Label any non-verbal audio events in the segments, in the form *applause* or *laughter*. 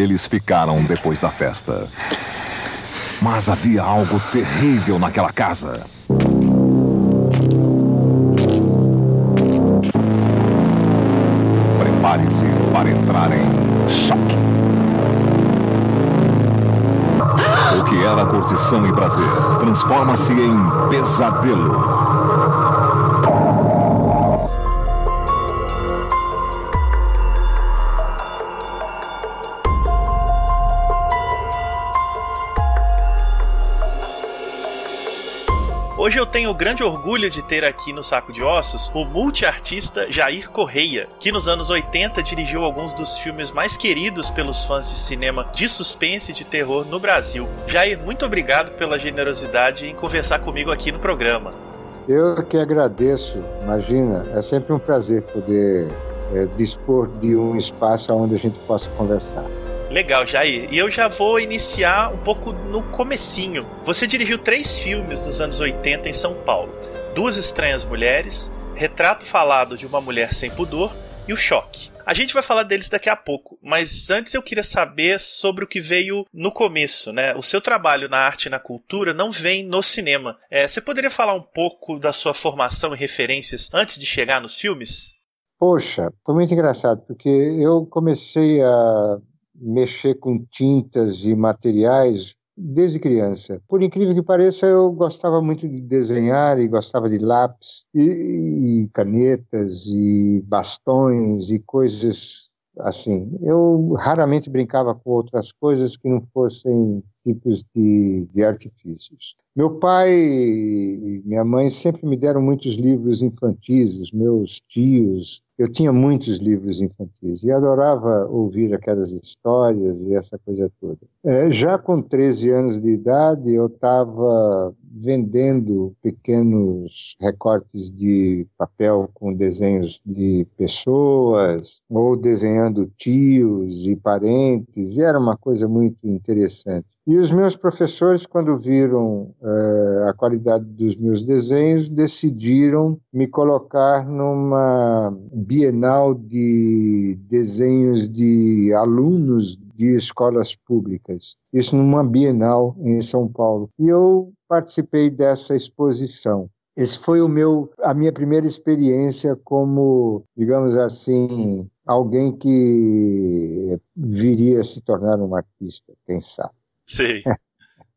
eles ficaram depois da festa. Mas havia algo terrível naquela casa. Prepare-se para entrar em choque. O que era curtição e prazer transforma-se em pesadelo. Tenho o grande orgulho de ter aqui no Saco de Ossos o multiartista Jair Correia, que nos anos 80 dirigiu alguns dos filmes mais queridos pelos fãs de cinema de suspense e de terror no Brasil. Jair, muito obrigado pela generosidade em conversar comigo aqui no programa. Eu que agradeço, imagina, é sempre um prazer poder é, dispor de um espaço onde a gente possa conversar. Legal, Jair. E eu já vou iniciar um pouco no comecinho. Você dirigiu três filmes dos anos 80 em São Paulo. Duas Estranhas Mulheres, Retrato Falado de uma Mulher Sem Pudor e O Choque. A gente vai falar deles daqui a pouco, mas antes eu queria saber sobre o que veio no começo, né? O seu trabalho na arte e na cultura não vem no cinema. É, você poderia falar um pouco da sua formação e referências antes de chegar nos filmes? Poxa, foi muito engraçado, porque eu comecei a mexer com tintas e materiais desde criança. Por incrível que pareça, eu gostava muito de desenhar e gostava de lápis e, e canetas e bastões e coisas assim. Eu raramente brincava com outras coisas que não fossem tipos de, de artifícios. Meu pai e minha mãe sempre me deram muitos livros infantis, os meus tios. Eu tinha muitos livros infantis e adorava ouvir aquelas histórias e essa coisa toda. É, já com 13 anos de idade, eu estava vendendo pequenos recortes de papel com desenhos de pessoas, ou desenhando tios e parentes, e era uma coisa muito interessante. E os meus professores, quando viram uh, a qualidade dos meus desenhos, decidiram me colocar numa bienal de desenhos de alunos de escolas públicas. Isso numa bienal em São Paulo. E eu participei dessa exposição. Esse foi o meu, a minha primeira experiência como, digamos assim, alguém que viria a se tornar um artista, quem sabe. Sim.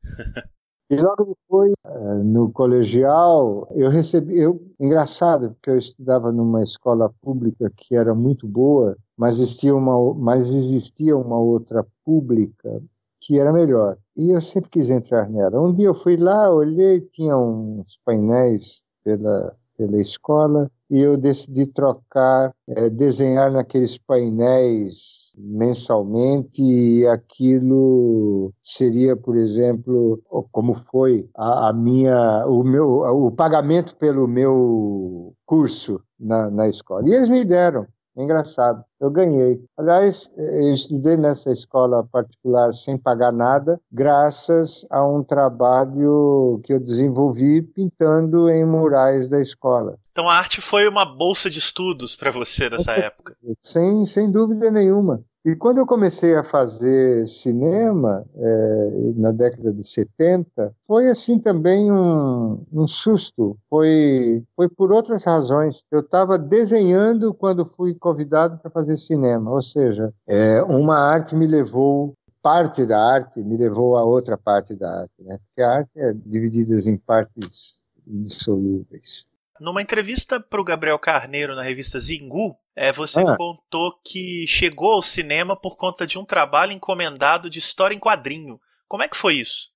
*laughs* E logo depois, eh, no colegial, eu recebi. Eu, engraçado, porque eu estudava numa escola pública que era muito boa, mas existia uma, mas existia uma outra pública que era melhor. E eu sempre quis entrar nela. Um dia eu fui lá, olhei, tinha uns painéis pela, pela escola, e eu decidi trocar, é, desenhar naqueles painéis mensalmente e aquilo seria, por exemplo, como foi a, a, minha, o meu, o pagamento pelo meu curso na, na escola. E eles me deram. É engraçado, eu ganhei. Aliás, eu estudei nessa escola particular sem pagar nada, graças a um trabalho que eu desenvolvi pintando em murais da escola. Então a arte foi uma bolsa de estudos para você nessa *laughs* época? Sem, sem dúvida nenhuma. E quando eu comecei a fazer cinema, é, na década de 70, foi assim também um, um susto. Foi, foi por outras razões. Eu estava desenhando quando fui convidado para fazer cinema, ou seja, é, uma arte me levou parte da arte me levou a outra parte da arte, né? Porque a arte é dividida em partes indissolúveis. Numa entrevista para o Gabriel Carneiro na revista Zingu, é, você ah. contou que chegou ao cinema por conta de um trabalho encomendado de história em quadrinho. Como é que foi isso?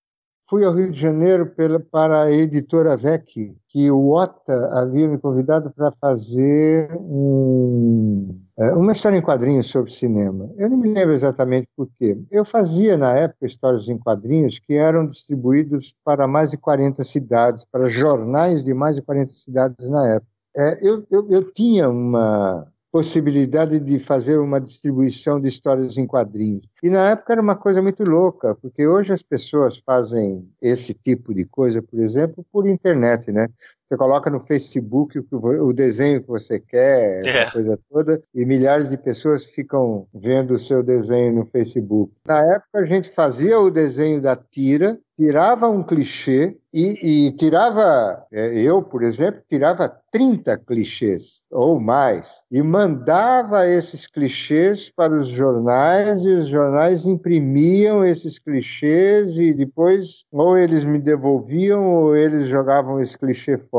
Fui ao Rio de Janeiro pela, para a editora VEC, que o Ota havia me convidado para fazer um, é, uma história em quadrinhos sobre cinema. Eu não me lembro exatamente por quê. Eu fazia, na época, histórias em quadrinhos que eram distribuídos para mais de 40 cidades, para jornais de mais de 40 cidades na época. É, eu, eu, eu tinha uma, possibilidade de fazer uma distribuição de histórias em quadrinhos. E na época era uma coisa muito louca, porque hoje as pessoas fazem esse tipo de coisa, por exemplo, por internet, né? Você coloca no Facebook o, desenho que você quer, essa é. coisa toda, e milhares de pessoas ficam vendo o seu desenho no Facebook. Na época, a gente fazia o desenho da tira, tirava um clichê e, e, tirava, é, eu, por exemplo, tirava 30 clichês ou mais e mandava esses clichês para os jornais e os jornais imprimiam esses clichês e depois ou eles me devolviam ou eles jogavam esse clichê fora.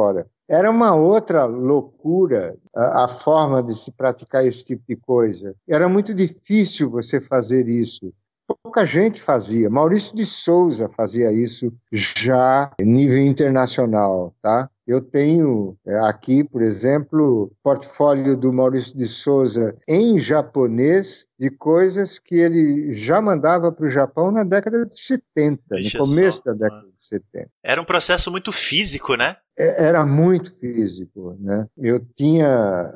Era uma outra loucura a, a, forma de se praticar esse tipo de coisa. Era muito difícil você fazer isso. Pouca gente fazia. Maurício de Souza fazia isso já em nível internacional, tá? Eu tenho é, aqui, por exemplo, portfólio do Maurício de Souza em japonês de coisas que ele já mandava para o Japão na década de 70, Deixa no começo só, da década de 70. Era um processo muito físico, né? É, era muito físico, né? Eu tinha,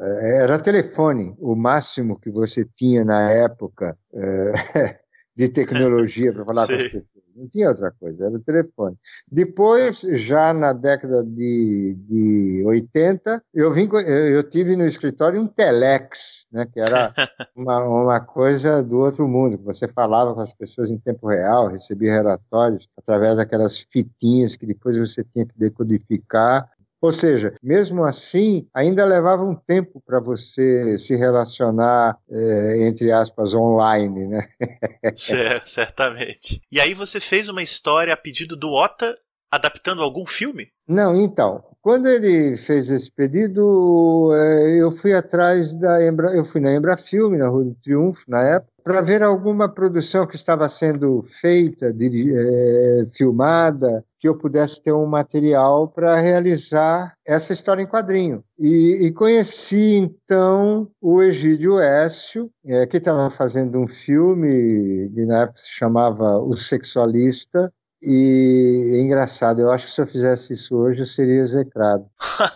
é, era telefone, o máximo que você tinha na época é, *laughs* de tecnologia para falar com as pessoas. Não tinha outra coisa, era o telefone. Depois, já na década de, de 80, eu, vim, eu tive no escritório um telex, né, que era *laughs* uma, uma coisa do outro mundo, que você falava com as pessoas em tempo real, recebia relatórios através daquelas fitinhas que depois você tinha que decodificar ou seja, mesmo assim, ainda levava um tempo para você se relacionar, é, entre aspas, online, né? *laughs* certo, certamente. E aí você fez uma história a pedido do Ota, adaptando algum filme? Não, então, quando ele fez esse pedido, é, eu fui atrás da Embra, eu fui na Embra Filme, na Rua do Triunfo, na época, para ver alguma produção que estava sendo feita, é, filmada, que eu pudesse ter um material para realizar essa história em quadrinho. E, e conheci então o Egídio Écio, é, que estava fazendo um filme que na época se chamava O Sexualista, e é engraçado, eu acho que se eu fizesse isso hoje eu seria execrado.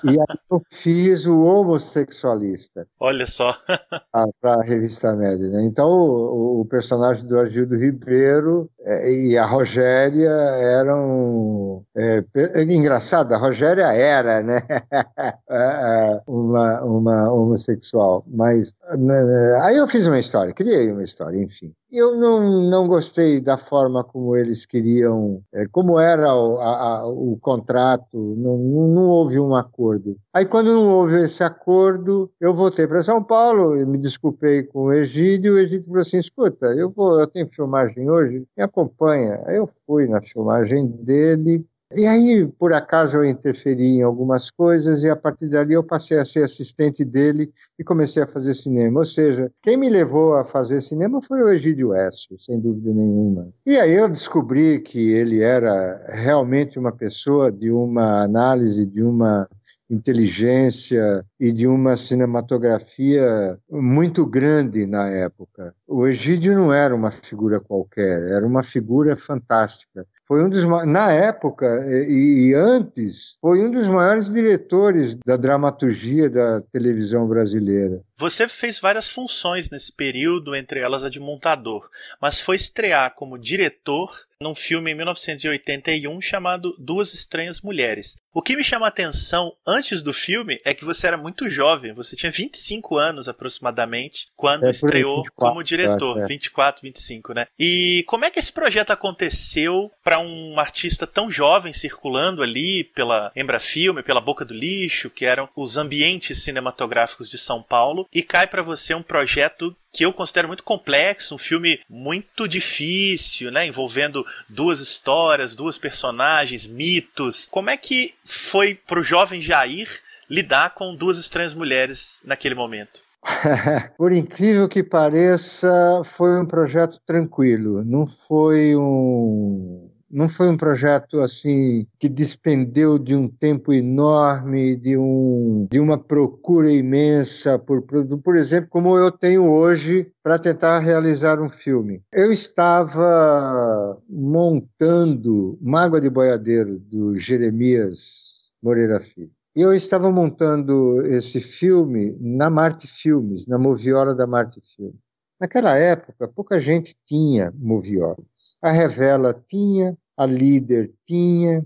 e aí *laughs* eu fiz o homossexualista. Olha só. *laughs* para a revista Média. Né? Então o, o, personagem do Agildo Ribeiro é, e a Rogéria eram. É, é, engraçado, a Rogéria era né? *laughs* É, é, uma, uma homossexual. Mas né, aí eu fiz uma história, criei uma história, enfim. Eu não, não gostei da forma como eles queriam, é, como era o, a, o contrato, não, não, houve um acordo. Aí, quando não houve esse acordo, eu voltei para São Paulo, me desculpei com o Egídio, o Egídio falou assim: escuta, eu, vou, eu tenho filmagem hoje, me acompanha. Aí eu fui na filmagem dele, e aí, por acaso, eu interferi em algumas coisas e a partir dali eu passei a ser assistente dele e comecei a fazer cinema. Ou seja, quem me levou a fazer cinema foi o Egídio Écio, sem dúvida nenhuma. E aí eu descobri que ele era realmente uma pessoa de uma análise, de uma inteligência e de uma cinematografia muito grande na época. O Egídio não era uma figura qualquer, era uma figura fantástica foi um dos na época e, e, antes foi um dos maiores diretores da dramaturgia da televisão brasileira. Você fez várias funções nesse período, entre elas a de montador, mas foi estrear como diretor num filme em 1981 chamado Duas Estranhas Mulheres. O que me chama a atenção antes do filme é que você era muito jovem, você tinha 25 anos aproximadamente quando é, estreou 24, como diretor, é. 24, 25, né? E como é que esse projeto aconteceu para um artista tão jovem circulando ali pela Embrafilme, pela Boca do Lixo, que eram os ambientes cinematográficos de São Paulo, e cai para você um projeto que eu considero muito complexo, um filme muito difícil, né, envolvendo duas histórias, duas personagens, mitos. Como é que foi pro jovem Jair lidar com duas estranhas mulheres naquele momento? *laughs* Por incrível que pareça, foi um projeto tranquilo. Não foi um não foi um projeto assim que despendeu de um tempo enorme, de, um, de uma procura imensa por por exemplo, como eu tenho hoje para tentar realizar um filme. Eu estava montando Mágoa de Boiadeiro do Jeremias Moreira Filho. E eu estava montando esse filme na Marte Filmes, na moviola da Marte Filmes. Naquela época, pouca gente tinha moviolas. A Revela tinha, a Líder tinha,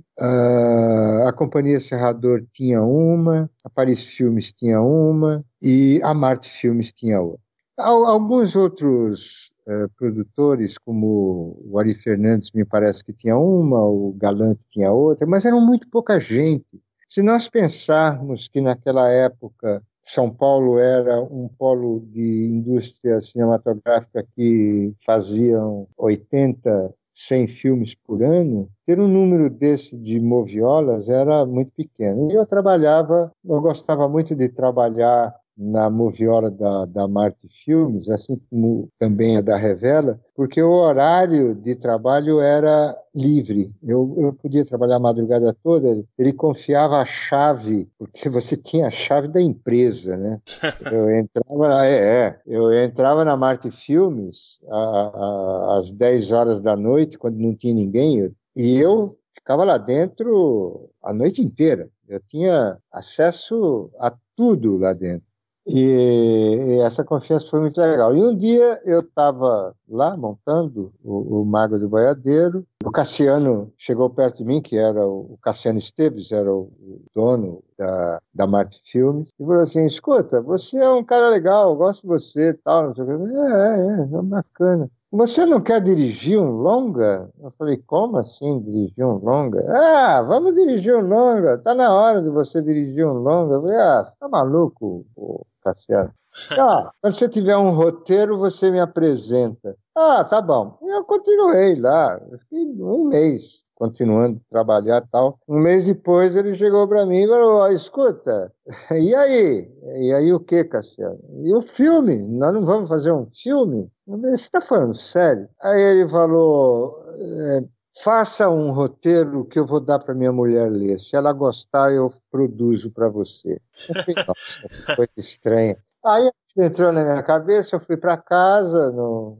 a Companhia Serrador tinha uma, a Paris Filmes tinha uma e a Marte Filmes tinha outra. Alguns outros uh, produtores, como o Ari Fernandes, me parece que tinha uma, o Galante tinha outra, mas eram muito pouca gente. Se nós pensarmos que naquela época são Paulo era um polo de indústria cinematográfica que faziam 80, 100 filmes por ano, ter um número desse de moviolas era muito pequeno. E eu trabalhava, eu gostava muito de trabalhar na moviola da, da Marte Filmes, assim como também a da Revela, porque o horário de trabalho era livre. Eu, eu podia trabalhar a madrugada toda. Ele confiava a chave, porque *laughs* você tinha a chave da empresa, né? *laughs* Eu entrava, é, é eu entrava na Marte Filmes a, a, às 10 horas da noite, quando não tinha ninguém, e eu ficava lá dentro a noite inteira. Eu tinha acesso a tudo lá dentro. E, e, essa confiança foi muito legal. E um dia eu estava lá montando o, o Mago do Boiadeiro, o Cassiano chegou perto de mim, que era o, o Cassiano Esteves, era o, o dono da, da Marte Filmes, e falou assim: escuta, você é um cara legal, eu gosto de você tal, não sei. É, é, é, é bacana. Você não quer dirigir um longa? Eu falei, como assim dirigir um longa? Ah, vamos dirigir um longa. Tá na hora de você dirigir um longa. Eu falei, ah, você tá maluco, Cassiano? Ah, *laughs* quando você tiver um roteiro, você me apresenta. Ah, tá bom. E eu continuei lá. fiquei um mês continuando a trabalhar e tal. Um mês depois ele chegou para mim e falou: escuta, *laughs* e aí? E aí o que, Cassiano? E o filme? Nós não vamos fazer um filme? Você está falando sério? Aí ele falou: é, faça um roteiro que eu vou dar para minha mulher ler. Se ela gostar, eu produzo para você. Eu falei, *laughs* Nossa, coisa estranha. Aí entrou na minha cabeça, eu fui para casa, no,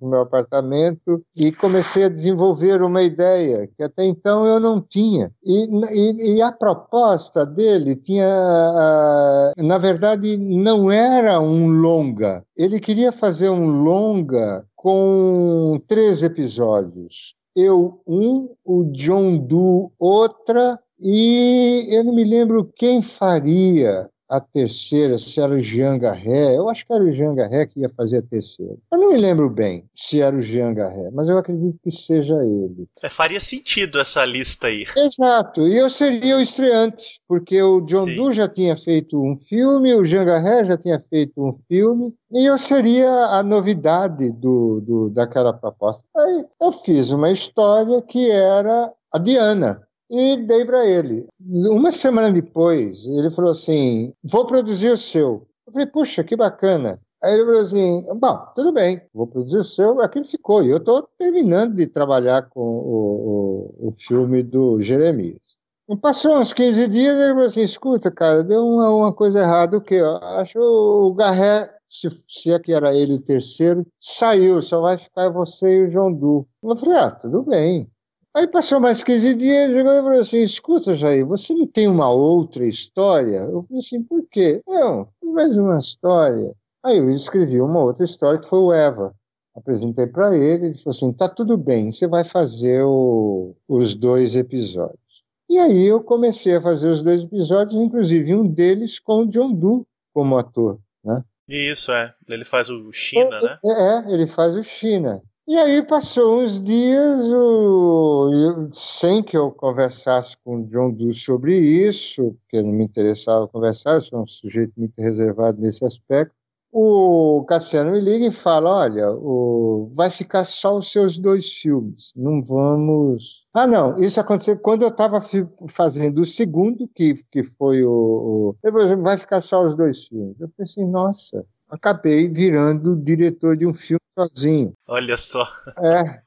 no, meu apartamento, e comecei a desenvolver uma ideia que até então eu não tinha. E, e, e a proposta dele tinha, na verdade, não era um longa. Ele queria fazer um longa com três episódios. Eu um, o John Doe outra, e eu não me lembro quem faria a terceira, se era o Jean Garré. Eu acho que era o Jean Garré que ia fazer a terceira. Eu não me lembro bem se era o Jean Garré, mas eu acredito que seja ele. É, faria sentido essa lista aí. Exato. E eu seria o estreante, porque o John Doe já tinha feito um filme, o Jean Garré já tinha feito um filme, e eu seria a novidade do, do daquela proposta. Aí eu fiz uma história que era a Diana, e dei para ele. Uma semana depois, ele falou assim: vou produzir o seu. Eu falei, puxa, que bacana. Aí ele falou assim: bom, tudo bem, vou produzir o seu. Aqui ele ficou. E eu estou terminando de trabalhar com o, o, o filme do Jeremias. Passou uns 15 dias, ele falou assim: escuta, cara, deu uma, uma coisa errada. O quê? Eu acho o Garré se, se é que era ele o terceiro, saiu, só vai ficar você e o João Du. Eu falei, ah, tudo bem. Aí passou mais 15 dias, chegou e falou assim: escuta, Jair, você não tem uma outra história? Eu falei assim: por quê? Não, mais uma história. Aí eu escrevi uma outra história que foi o Eva. Apresentei para ele, ele falou assim: tá tudo bem, você vai fazer o, os dois episódios. E aí eu comecei a fazer os dois episódios, inclusive um deles com o John Doe como ator, né? Isso, é. Ele faz o China, né? É, ele faz o China. E aí passou uns dias, o, eu, sem que eu conversasse com o John Doe sobre isso, porque não me interessava conversar, eu sou um sujeito muito reservado nesse aspecto. O Cassiano me liga e fala: Olha, o, vai ficar só os seus dois filmes, não vamos. Ah, não, isso aconteceu quando eu estava fazendo o segundo, que, que foi o. o... Vai ficar só os dois filmes. Eu pensei, nossa, acabei virando diretor de um filme sozinho. Olha só. É,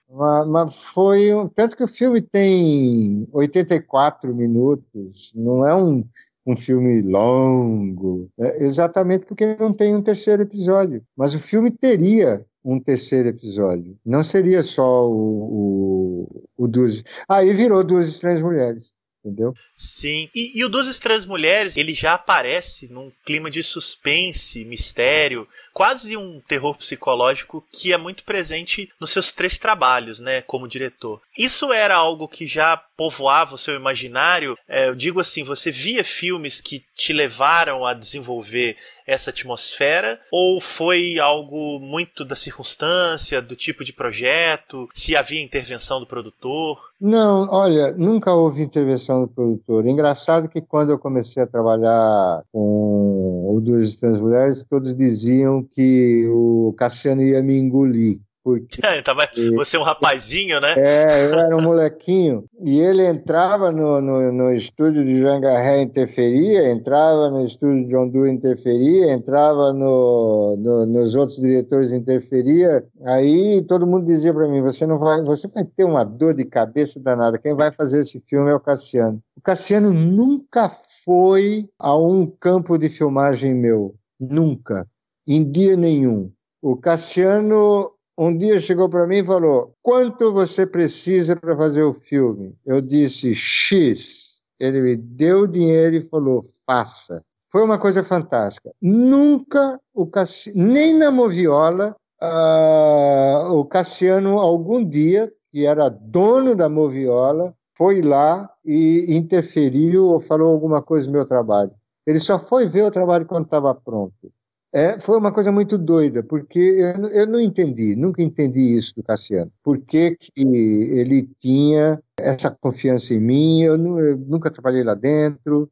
mas, foi um, tanto que o filme tem 84 minutos, não é um, um filme longo, é exatamente porque não tem um terceiro episódio. Mas o filme teria um terceiro episódio. Não seria só o, o, o Duas. Aí virou Duas Estranhas Mulheres. Entendeu? Sim. E, e o Duas Estranhas Mulheres, ele já aparece num clima de suspense, mistério, quase um terror psicológico que é muito presente nos seus três trabalhos, né, como diretor. Isso era algo que já povoava o seu imaginário? É, eu digo assim, você via filmes que te levaram a desenvolver essa atmosfera? Ou foi algo muito da circunstância, do tipo de projeto? Se havia intervenção do produtor? Não, olha, nunca houve intervenção do produtor. Engraçado que quando eu comecei a trabalhar com o Duas Estranhas Mulheres, todos diziam que o Cassiano ia me engolir. Porque, é, *laughs* tava, você é um rapazinho, né? É, eu era um molequinho. E ele entrava no, no, no estúdio de Jangarré interferia, entrava no estúdio de Hondu interferia, entrava no, no, nos outros diretores interferia. Aí todo mundo dizia para mim: você não vai, você vai ter uma dor de cabeça danada. Quem vai fazer esse filme é o Cassiano. O Cassiano nunca foi a um campo de filmagem meu, nunca, em dia nenhum. O Cassiano um dia chegou para mim e falou: Quanto você precisa para fazer o filme? Eu disse X. Ele me deu o dinheiro e falou: Faça. Foi uma coisa fantástica. Nunca o Cassiano, nem na Moviola, uh, o Cassiano, algum dia, que era dono da Moviola, foi lá e interferiu ou falou alguma coisa do meu trabalho. Ele só foi ver o trabalho quando estava pronto. É, foi uma coisa muito doida, porque eu, eu, não entendi, nunca entendi isso do Cassiano. Por que, que ele tinha essa confiança em mim? Eu, eu nunca trabalhei lá dentro.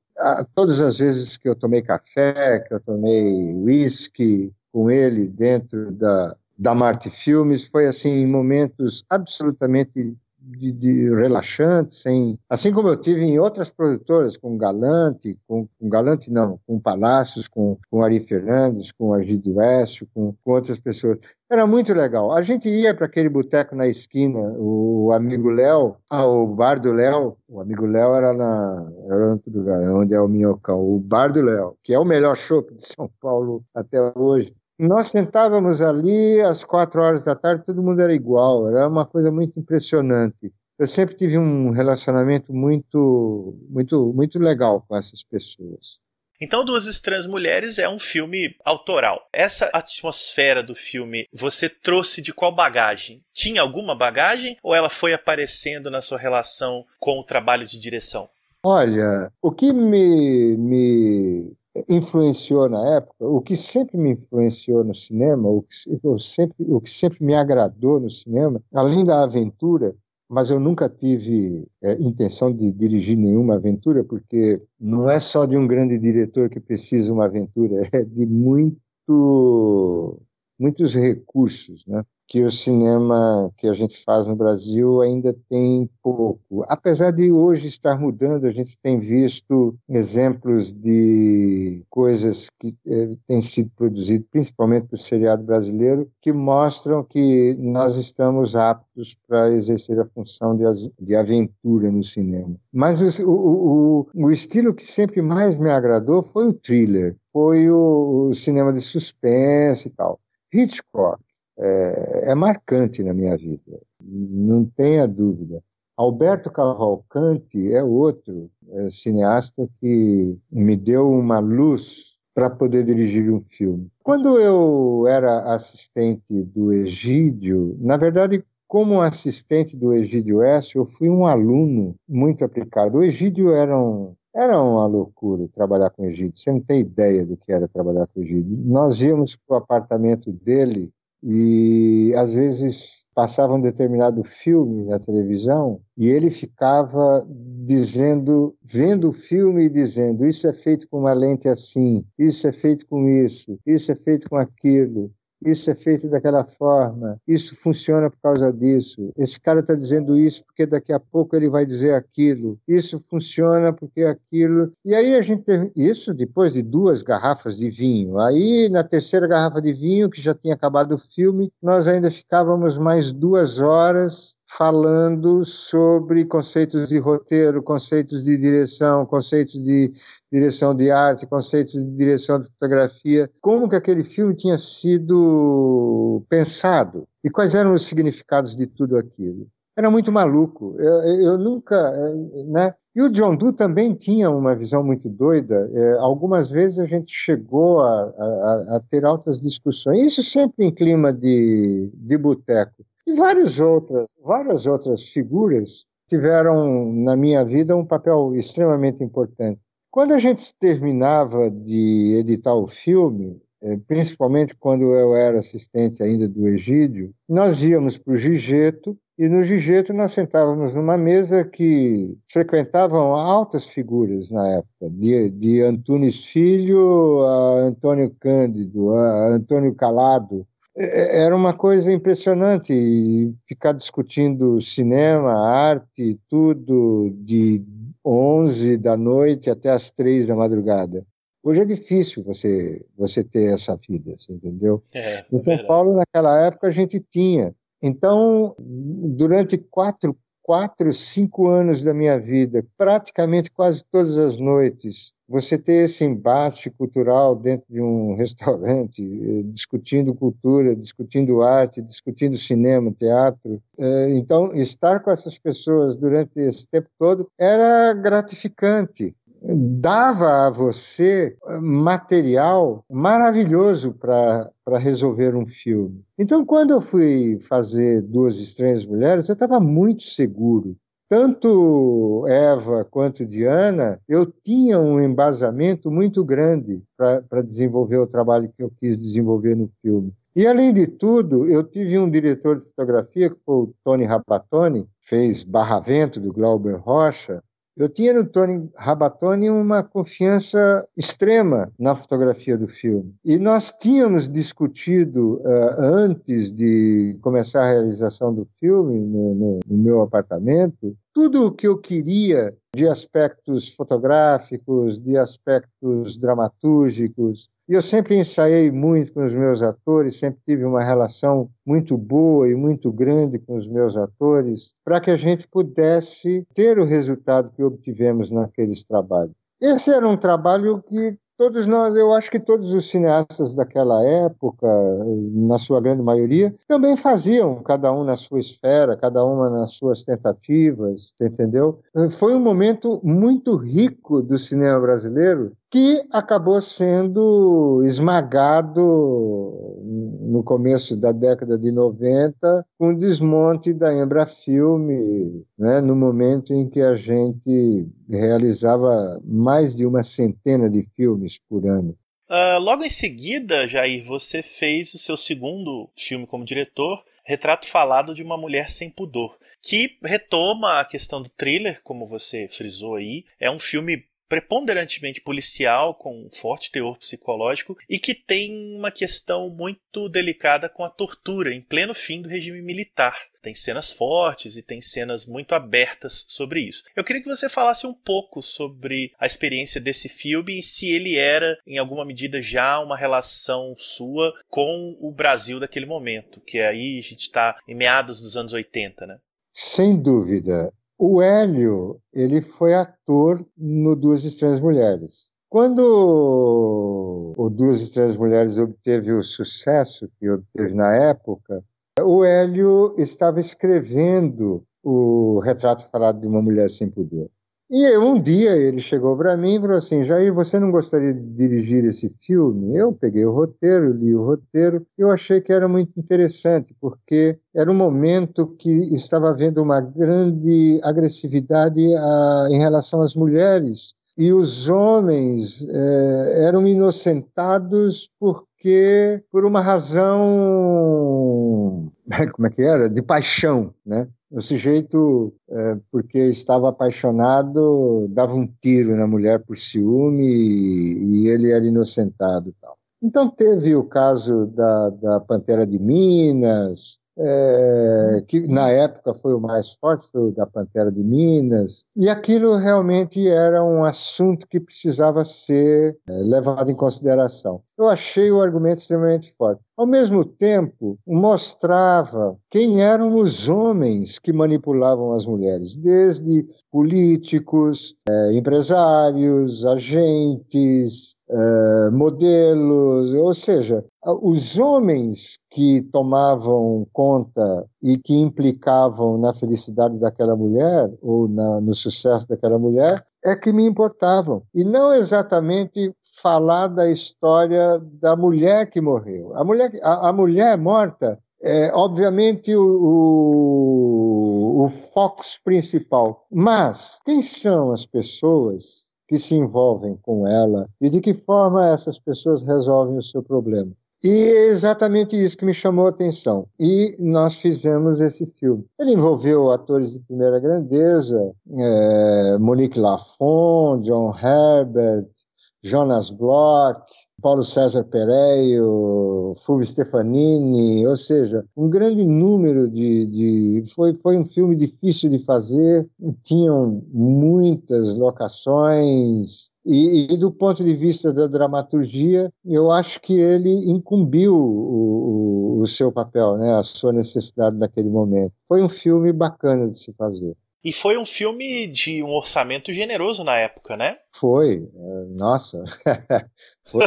Todas as vezes que eu tomei café, que eu tomei whisky com ele dentro da, da Marte Filmes, foi assim, em momentos absolutamente de, de relaxante, sem, assim como eu tive em outras produtoras, com Galante, com, com Galante não, com Palácios, com, com Ari Fernandes, com Argide West, com, com outras pessoas. Era muito legal. A gente ia para aquele boteco na esquina, o amigo Léo, ah, o bar do Léo, o amigo Léo era na era outro lugar, onde é o Minhocão, o bar do Léo, que é o melhor shopping de São Paulo até hoje. Nós sentávamos ali às quatro horas da tarde, todo mundo era igual, era uma coisa muito impressionante. Eu sempre tive um relacionamento muito, muito, muito legal com essas pessoas. Então, Duas Estranhas Mulheres é um filme autoral. Essa atmosfera do filme você trouxe de qual bagagem? Tinha alguma bagagem ou ela foi aparecendo na sua relação com o trabalho de direção? Olha, o que me, me influenciou na época, o que sempre me influenciou no cinema, o que, sempre, o que sempre me agradou no cinema, além da aventura, mas eu nunca tive é, intenção de dirigir nenhuma aventura, porque não é só de um grande diretor que precisa uma aventura, *laughs* é de muito, muitos recursos, né? que o cinema que a gente faz no Brasil ainda tem pouco. Apesar de hoje estar mudando, a gente tem visto exemplos de coisas que eh, têm sido produzidas, principalmente para o seriado brasileiro, que mostram que nós estamos aptos para exercer a função de, de aventura no cinema. Mas o, o, o, o, estilo que sempre mais me agradou foi o thriller, foi o, o cinema de suspense e tal. Hitchcock é, é marcante na minha vida, não tenha dúvida. Alberto Cavalcante é outro é, cineasta que me deu uma luz para poder dirigir um filme. Quando eu era assistente do Egídio, na verdade, como assistente do Egídio S, eu fui um aluno muito aplicado. O Egídio era, um, era uma loucura trabalhar com o Egídio. Você não tem ideia do que era trabalhar com o Egídio. Nós íamos para o apartamento dele e às vezes passava um determinado filme na televisão e ele ficava dizendo, vendo o filme e dizendo: Isso é feito com uma lente assim, isso é feito com isso, isso é feito com aquilo isso é feito daquela forma, isso funciona por causa disso, esse cara está dizendo isso porque daqui a pouco ele vai dizer aquilo, isso funciona porque aquilo. E aí a gente teve isso depois de duas garrafas de vinho. Aí na terceira garrafa de vinho, que já tinha acabado o filme, nós ainda ficávamos mais duas horas falando sobre conceitos de roteiro, conceitos de direção, conceitos de direção de arte, conceitos de direção de fotografia, como que aquele filme tinha sido pensado e quais eram os significados de tudo aquilo. Era muito maluco. Eu, eu nunca, né? E o John Doe também tinha uma visão muito doida. É, algumas vezes a gente chegou a, a, a, ter altas discussões, isso sempre em clima de, de boteco. E várias outras, várias outras figuras tiveram na minha vida um papel extremamente importante. Quando a gente terminava de editar o filme, é, principalmente quando eu era assistente ainda do Egídio, nós íamos para o Gigeto e no Gigeto nós sentávamos numa mesa que frequentavam altas figuras na época, de, de Antunes Filho a Antônio Cândido, a Antônio Calado. É, era uma coisa impressionante ficar discutindo cinema, arte, tudo de 11 da noite até as 3 da madrugada. Hoje é difícil você, você ter essa vida, você entendeu? É, em São verdade. Paulo, naquela época, a gente tinha. Então, durante quatro, quatro, cinco anos da minha vida, praticamente quase todas as noites, você ter esse embate cultural dentro de um *laughs* restaurante, eh, discutindo cultura, discutindo arte, discutindo cinema, teatro. Eh, então, estar com essas pessoas durante esse tempo todo era gratificante dava a você material maravilhoso para resolver um filme. Então, quando eu fui fazer Duas Estranhas Mulheres, eu estava muito seguro. Tanto Eva quanto Diana, eu tinha um embasamento muito grande para desenvolver o trabalho que eu quis desenvolver no filme. E, além de tudo, eu tive um diretor de fotografia, que foi o Tony Rapatoni, fez Barra Vento, do Glauber Rocha, eu tinha no Tony Rabatoni uma confiança extrema na fotografia do filme. E nós tínhamos discutido uh, antes de começar a realização do filme, no, no, no meu apartamento, tudo o que eu queria de aspectos fotográficos, de aspectos dramatúrgicos, e eu sempre ensaiei muito com os meus atores, sempre tive uma relação muito boa e muito grande com os meus atores, para que a gente pudesse ter o resultado que obtivemos naqueles trabalhos. Esse era um trabalho que todos nós, eu acho que todos os cineastas daquela época, na sua grande maioria, também faziam, cada um na sua esfera, cada uma nas suas tentativas, entendeu? Foi um momento muito rico do cinema brasileiro que acabou sendo esmagado no começo da década de 90 com o desmonte da Embrafilme, né, no momento em que a gente realizava mais de uma centena de filmes por ano. Uh, logo em seguida, Jair, você fez o seu segundo filme como diretor, Retrato Falado de uma Mulher Sem Pudor, que retoma a questão do thriller, como você frisou aí. É um filme preponderantemente policial, com um forte teor psicológico, e que tem uma questão muito delicada com a tortura em pleno fim do regime militar. Tem cenas fortes e tem cenas muito abertas sobre isso. Eu queria que você falasse um pouco sobre a experiência desse filme e se ele era, em alguma medida, já uma relação sua com o Brasil daquele momento, que aí a gente está em meados dos anos 80, né? Sem dúvida. O Hélio, ele foi ator no Duas Estranhas Mulheres. Quando o Duas Estranhas Mulheres obteve o sucesso que obteve na época, o Hélio estava escrevendo o retrato falado de uma mulher sem pudor. E um dia ele chegou para mim e falou assim: Jair, você não gostaria de dirigir esse filme? Eu peguei o roteiro, li o roteiro, eu achei que era muito interessante, porque era um momento que estava havendo uma grande agressividade a, ah, em relação às mulheres. E os homens eh, eram inocentados porque, por uma razão, *laughs* como é que era? De paixão, né? O sujeito, é, porque estava apaixonado, dava um tiro na mulher por ciúme e, e ele era inocentado. Tal. Então teve o caso da, da Pantera de Minas, é, que na época foi o mais forte, foi o da Pantera de Minas, e aquilo realmente era um assunto que precisava ser é, levado em consideração. Eu achei o argumento extremamente forte. Ao mesmo tempo, mostrava quem eram os homens que manipulavam as mulheres, desde políticos, eh, empresários, agentes, eh, modelos, ou seja, os homens que tomavam conta e que implicavam na felicidade daquela mulher ou na, no sucesso daquela mulher é que me importavam e não exatamente falar da história da mulher que morreu. A mulher, a, a mulher morta é, obviamente, o, o, o foco principal. Mas quem são as pessoas que se envolvem com ela e de que forma essas pessoas resolvem o seu problema? E é exatamente isso que me chamou a atenção. E nós fizemos esse filme. Ele envolveu atores de primeira grandeza, é, Monique Lafon, John Herbert, Jonas Bloch, Paulo César Pereio, Fulvio Stefanini, ou seja, um grande número de, de. foi, foi um filme difícil de fazer, tinham muitas locações, e, e, do ponto de vista da dramaturgia, eu acho que ele incumbiu o, o, o seu papel, né, a sua necessidade naquele momento. Foi um filme bacana de se fazer. E foi um filme de um orçamento generoso na época, né? Foi. É, nossa. *laughs* foi.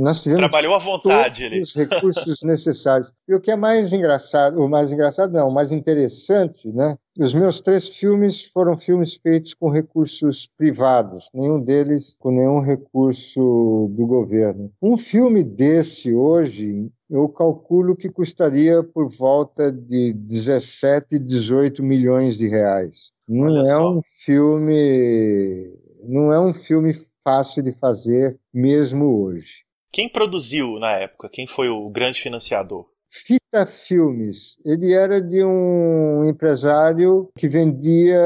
Nós tivemos Trabalhou à vontade todos os recursos *laughs* necessários. E o que é mais engraçado, o mais engraçado não, o mais interessante, né? Os meus três filmes foram filmes feitos com recursos privados, nenhum deles com nenhum recurso do governo. Um filme desse hoje, eu calculo que custaria por volta de 17, 18 milhões de reais. Não Olha é só. um filme, não é um filme fácil de fazer mesmo hoje. Quem produziu na época? Quem foi o grande financiador? Fita Filmes. Ele era de um empresário que vendia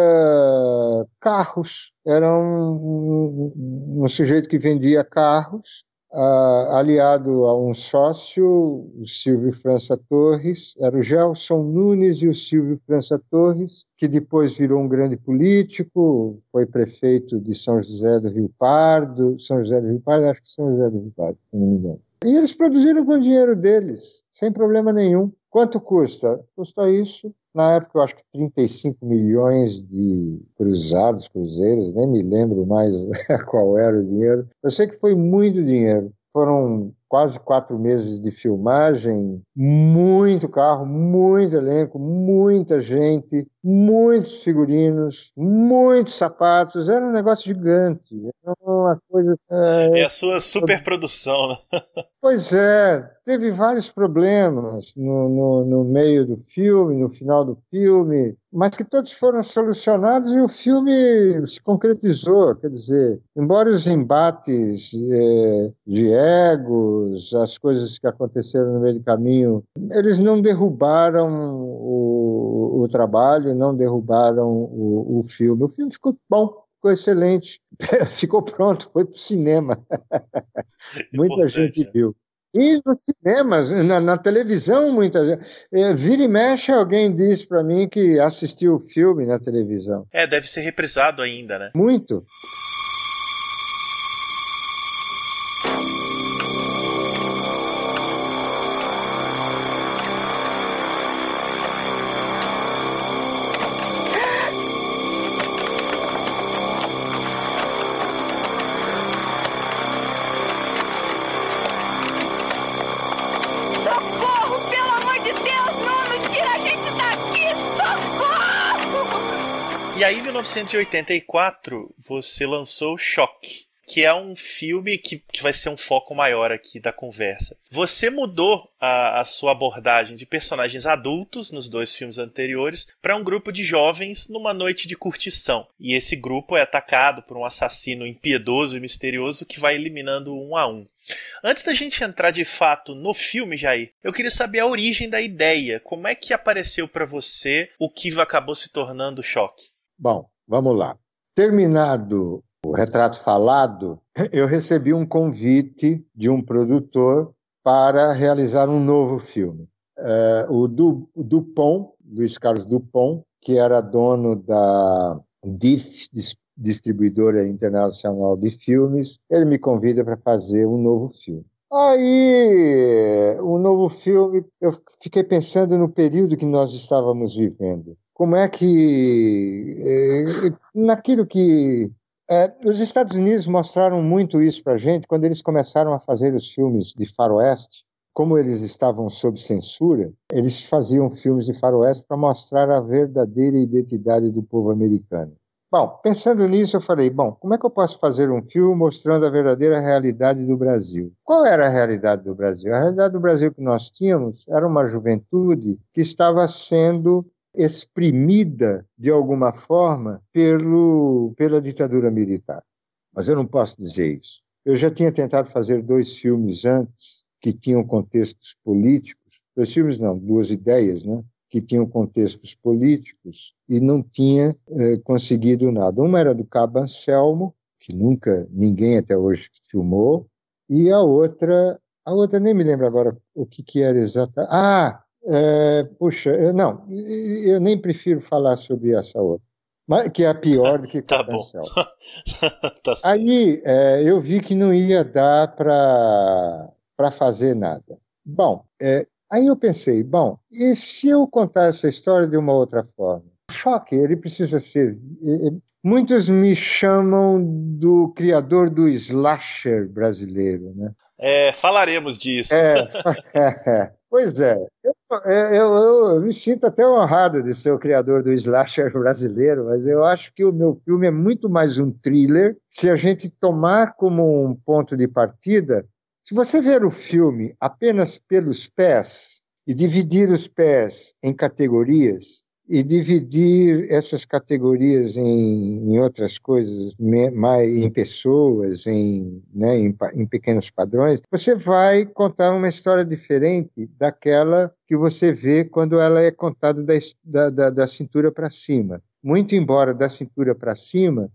carros. Era um, um, um sujeito que vendia carros Uh, aliado a um sócio, o Silvio França Torres, era o Gelson Nunes e o Silvio França Torres, que depois virou um grande político, foi prefeito de São José do Rio Pardo, São José do Rio Pardo, acho que São José do Rio Pardo, se não me engano. E eles produziram com o dinheiro deles, sem problema nenhum. Quanto custa? Custa isso. Na época, eu acho que 35 milhões de cruzados, cruzeiros, nem me lembro mais *laughs* qual era o dinheiro. Eu sei que foi muito dinheiro. Foram quase quatro meses de filmagem, muito carro, muito elenco, muita gente, muitos figurinos, muitos sapatos. Era um negócio gigante. Era uma coisa. É, é a sua superprodução, né? *laughs* pois é, teve vários problemas no, no, no meio do filme, no final do filme, mas que todos foram solucionados e o filme se concretizou. Quer dizer, embora os embates é, de ego, as coisas que aconteceram no meio do caminho, eles não derrubaram o, o trabalho, não derrubaram o, o filme. O filme ficou bom, ficou excelente, *laughs* ficou pronto, foi para o cinema. *laughs* muita gente é. viu. E nos cinemas, na, na, televisão, muita gente. É, vira e mexe, alguém diz para mim que assistiu o filme na televisão. É, deve ser reprisado ainda, né? Muito. 1984, você lançou Choque, que é um filme que, que vai ser um foco maior aqui da conversa. Você mudou a, a sua abordagem de personagens adultos nos dois filmes anteriores para um grupo de jovens numa noite de curtição. E esse grupo é atacado por um assassino impiedoso e misterioso que vai eliminando um a um. Antes da gente entrar de fato no filme, Jair, eu queria saber a origem da ideia. Como é que apareceu para você o que acabou se tornando choque? Bom, vamos lá. Terminado o retrato falado, eu recebi um convite de um produtor para realizar um novo filme. É, o Dupont, Luiz Carlos Dupont, que era dono da DIF, Distribuidora Internacional de Filmes, ele me convida para fazer um novo filme. Aí, o novo filme, eu fiquei pensando no período que nós estávamos vivendo. Como é que, eh, naquilo que é, os Estados Unidos mostraram muito isso para a gente quando eles começaram a fazer os filmes de faroeste. Como eles estavam sob censura, eles faziam filmes de faroeste para mostrar a verdadeira identidade do povo americano. Bom, pensando nisso, eu falei: bom, como é que eu posso fazer um filme mostrando a verdadeira realidade do Brasil? Qual era a realidade do Brasil? A realidade do Brasil que nós tínhamos era uma juventude que estava sendo exprimida de alguma forma pelo, pela ditadura militar. Mas eu não posso dizer isso. Eu já tinha tentado fazer dois filmes antes que tinham contextos políticos, dois filmes não, duas ideias, né? que tinham contextos políticos e não tinha eh, conseguido nada. Uma era do Cabo Anselmo, que nunca ninguém até hoje filmou, e a outra, a outra nem me lembro agora o que, que era exatamente. Ah, é, puxa, não, eu nem prefiro falar sobre essa outra, mas, que é a pior do que *laughs* tá bom. *laughs* tá Aí é, eu vi que não ia dar para fazer nada. Bom, é, aí eu pensei, bom, e se eu contar essa história de uma outra forma? Choque, ele precisa ser. Muitos me chamam do criador do slasher brasileiro, né? É, falaremos disso. É, *laughs* é, pois é. Eu, eu, eu, me sinto até honrado de ser o criador do slasher brasileiro, mas eu acho que o meu filme é muito mais um thriller. Se a gente tomar como um ponto de partida, se você ver o filme apenas pelos pés e dividir os pés em categorias, e dividir essas categorias em, em outras coisas, mais, em pessoas, em, né, em, em, pequenos padrões, você vai contar uma história diferente daquela que você vê quando ela é contada da, da, da cintura para cima. Muito embora da cintura para cima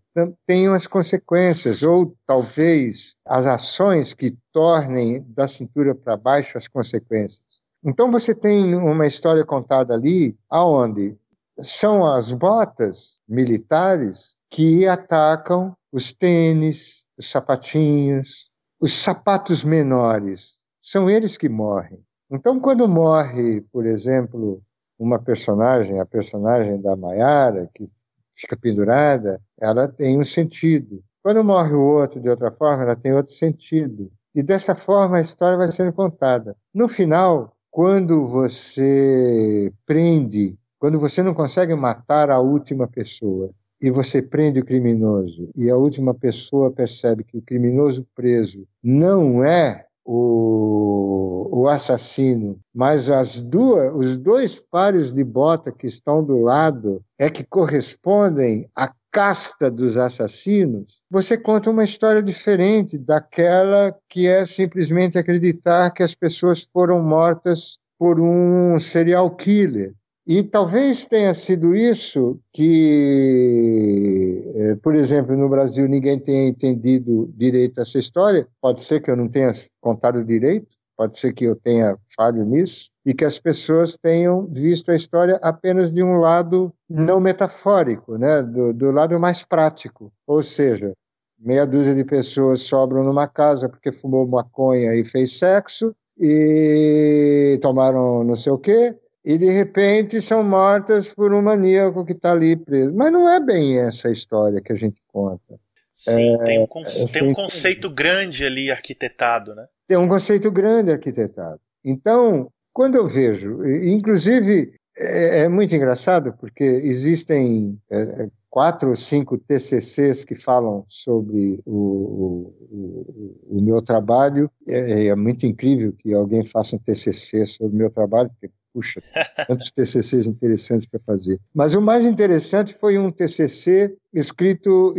tenham as consequências, ou talvez as ações que tornem da cintura para baixo as consequências. Então você tem uma história contada ali aonde são as botas militares que atacam os tênis, os sapatinhos, os sapatos menores. São eles que morrem. Então, quando morre, por exemplo, uma personagem, a personagem da Maiara, que fica pendurada, ela tem um sentido. Quando morre o outro de outra forma, ela tem outro sentido. E dessa forma a história vai sendo contada. No final, quando você prende quando você não consegue matar a última pessoa e você prende o criminoso e a última pessoa percebe que o criminoso preso não é o, o assassino, mas as duas, os dois pares de bota que estão do lado é que correspondem à casta dos assassinos, você conta uma história diferente daquela que é simplesmente acreditar que as pessoas foram mortas por um serial killer. E talvez tenha sido isso que, eh, por exemplo, no Brasil ninguém tenha entendido direito essa história. Pode ser que eu não tenha contado direito, pode ser que eu tenha falho nisso, e que as pessoas tenham visto a história apenas de um lado não metafórico, né? do, do lado mais prático. Ou seja, meia dúzia de pessoas sobram numa casa porque fumou maconha e fez sexo, e tomaram não sei o quê, e de repente são mortas por um maníaco que está ali preso. Mas não é bem essa história que a gente conta. Sim, é, tem, um, é, tem um conceito grande ali arquitetado, né? Tem um conceito grande arquitetado. Então, quando eu vejo, inclusive é, é muito engraçado porque existem é, quatro ou cinco TCCs que falam sobre o, o, o, o meu trabalho. É, é, muito incrível que alguém faça um TCC sobre o meu trabalho, porque puxa, tantos TCCs interessantes para fazer. Mas o mais interessante foi um TCC escrito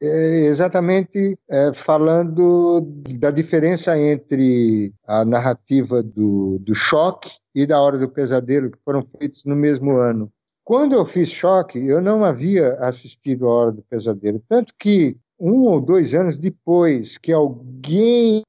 é, exatamente é, falando da diferença entre a narrativa do, do choque e da Hora do Pesadelo, que foram feitos no mesmo ano. Quando eu fiz choque, eu não havia assistido a Hora do Pesadelo, tanto que um ou dois anos depois que alguém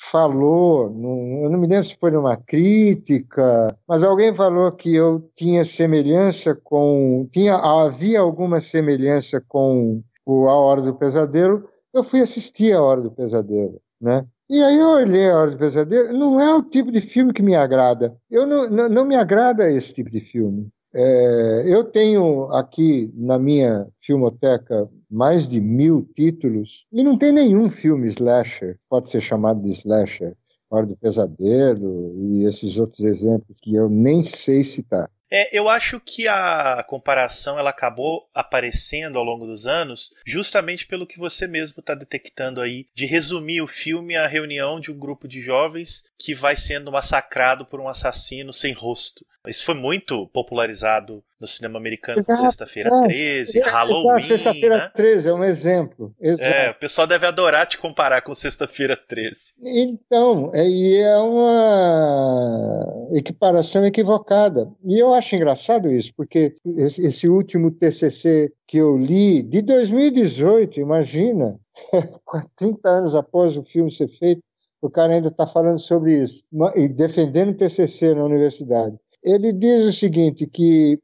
falou, eu não me lembro se foi numa crítica, mas alguém falou que eu tinha semelhança com, tinha havia alguma semelhança com o A Hora do Pesadelo. Eu fui assistir A Hora do Pesadelo, né? E aí eu olhei a Hora do Pesadelo, não é o tipo de filme que me agrada. Eu não, não, não me agrada esse tipo de filme. É, eu tenho aqui na minha filmoteca mais de mil títulos e não tem nenhum filme slasher, pode ser chamado de slasher. Hora do Pesadelo e esses outros exemplos que eu nem sei citar. É, eu acho que a comparação ela acabou aparecendo ao longo dos anos, justamente pelo que você mesmo está detectando aí, de resumir o filme à reunião de um grupo de jovens que vai sendo massacrado por um assassino sem rosto. Isso foi muito popularizado no cinema americano Sexta-feira é, 13, é, Halloween. Sexta-feira né? 13 é um exemplo. Exato. É, o pessoal deve adorar te comparar com Sexta-feira 13. Então, é, e é uma equiparação equivocada. E eu acho engraçado isso, porque esse, último TCC que eu li, de 2018, imagina, *laughs* 30 anos após o filme ser feito, o cara ainda está falando sobre isso, e defendendo o TCC na universidade. Ele diz o seguinte, que,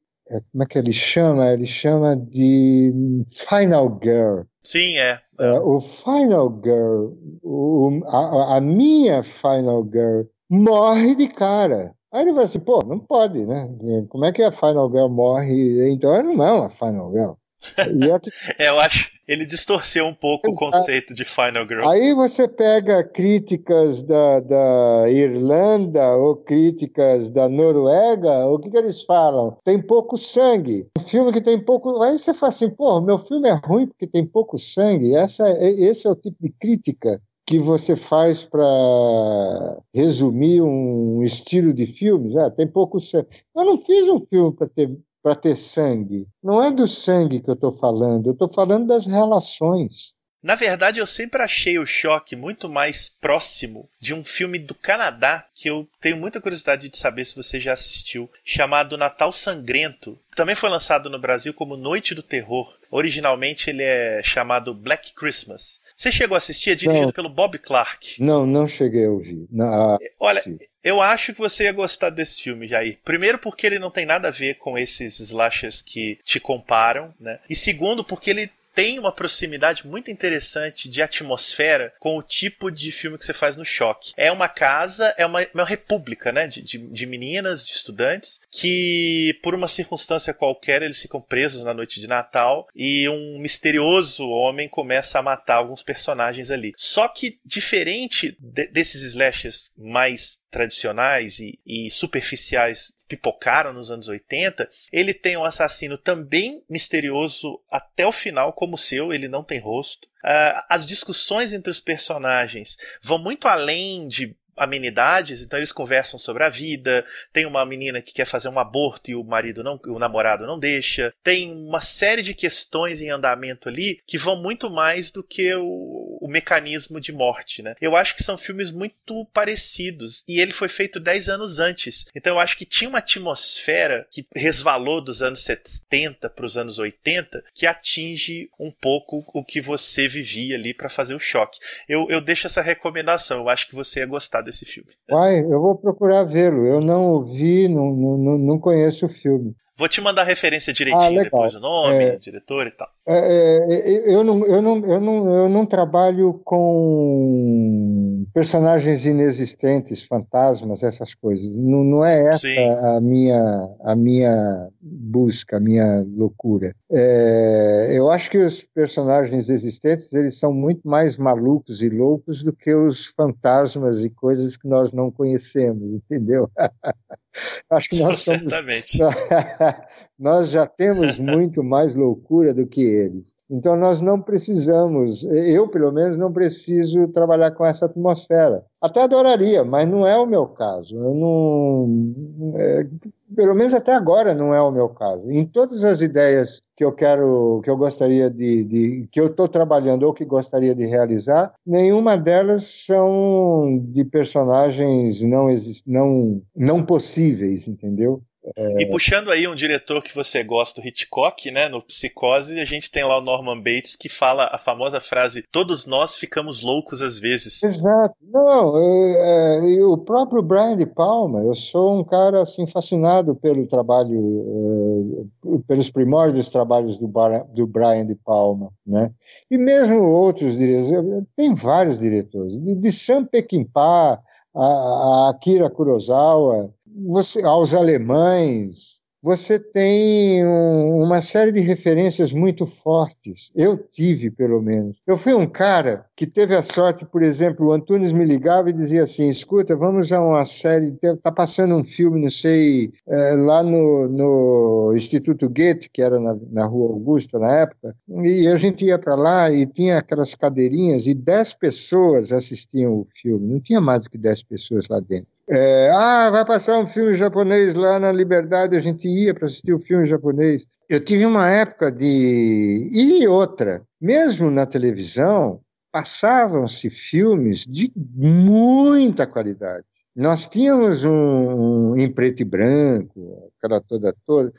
como é que ele chama? Ele chama de Final Girl. Sim, é. é o Final Girl, o, a, a minha Final Girl, morre de cara. Aí ele vai assim, pô, não pode, né? Como é que a Final Girl morre? Então ela não é uma Final Girl. *laughs* é, eu acho ele distorceu um pouco o conceito de Final Girl. Aí você pega críticas da, da Irlanda ou críticas da Noruega, o que, que eles falam? Tem pouco sangue. Um filme que tem pouco. Aí você fala assim, pô, meu filme é ruim porque tem pouco sangue. Essa, esse é o tipo de crítica que você faz para resumir um estilo de filmes. Ah, tem pouco sangue. Eu não fiz um filme para ter para ter sangue. Não é do sangue que eu estou falando, eu estou falando das relações. Na verdade, eu sempre achei o choque muito mais próximo de um filme do Canadá que eu tenho muita curiosidade de saber se você já assistiu, chamado Natal Sangrento. Também foi lançado no Brasil como Noite do Terror. Originalmente ele é chamado Black Christmas. Você chegou a assistir? É dirigido não, pelo Bob Clark. Não, não cheguei a ouvir. Não, Olha, eu acho que você ia gostar desse filme, Jair. Primeiro, porque ele não tem nada a ver com esses slashers que te comparam, né? E segundo, porque ele tem uma proximidade muito interessante de atmosfera com o tipo de filme que você faz no choque. É uma casa, é uma, uma república, né? De, de, de, meninas, de estudantes, que por uma circunstância qualquer eles ficam presos na noite de Natal e um misterioso homem começa a matar alguns personagens ali. Só que, diferente de, desses slashers mais tradicionais e, e superficiais pipocaram nos anos 80, ele tem um assassino também misterioso até o final, como o seu, ele não tem rosto. Uh, as discussões entre os personagens vão muito além de amenidades, então eles conversam sobre a vida. Tem uma menina que quer fazer um aborto e o marido não, o namorado não deixa. Tem uma série de questões em andamento ali que vão muito mais do que o, o mecanismo de morte, né? Eu acho que são filmes muito parecidos e ele foi feito 10 anos antes. Então eu acho que tinha uma atmosfera que resvalou dos anos 70 para os anos 80 que atinge um pouco o que você vivia ali para fazer o choque. Eu, eu deixo essa recomendação. Eu acho que você ia gostar desse filme. Vai, eu vou procurar vê-lo. Eu não ouvi, não, não, não conheço o filme. Vou te mandar a referência direitinho ah, depois do nome, é, diretor e tal. É, é, eu, não, eu, não, eu, não, eu não trabalho com personagens inexistentes, fantasmas, essas coisas. Não, não é essa a minha, a minha busca, a minha loucura. É, eu acho que os personagens existentes eles são muito mais malucos e loucos do que os fantasmas e coisas que nós não conhecemos, entendeu? *laughs* *laughs* acho que nós somos, Certamente. *laughs* nós já temos muito mais loucura do que eles. Então nós não precisamos, eu pelo menos não preciso trabalhar com essa atmosfera. Até adoraria, mas não é o meu caso. Eu não, é, pelo menos até agora não é o meu caso. Em todas as ideias que eu quero, que eu gostaria de, de que eu estou trabalhando ou que gostaria de realizar, nenhuma delas são de personagens não não não possíveis, entendeu? É... E puxando aí um diretor que você gosta, o Hitchcock, né? No Psicose, a gente tem lá o Norman Bates que fala a famosa frase: Todos nós ficamos loucos às vezes. Exato. Não, é, é, o próprio Brian de Palma, eu sou um cara assim fascinado pelo trabalho, é, pelos primórdios dos trabalhos do, do Brian de Palma, né? E mesmo outros diretores, tem vários diretores, de, de Sam Peckinpah a, a Akira Kurosawa, você, aos alemães, você tem um, uma série de referências muito fortes. Eu tive, pelo menos. Eu fui um cara que teve a sorte, por exemplo, o Antunes me ligava e dizia assim: escuta, vamos a uma série, está passando um filme, não sei, é, lá no, no Instituto Goethe, que era na, na Rua Augusta na época, e a gente ia para lá e tinha aquelas cadeirinhas e dez pessoas assistiam o filme, não tinha mais do que dez pessoas lá dentro. É, ah, vai passar um filme japonês lá na Liberdade, a gente ia para assistir o filme japonês. Eu tive uma época de. E outra, mesmo na televisão, passavam-se filmes de muita qualidade. Nós tínhamos um, um em preto e branco, aquela toda toda,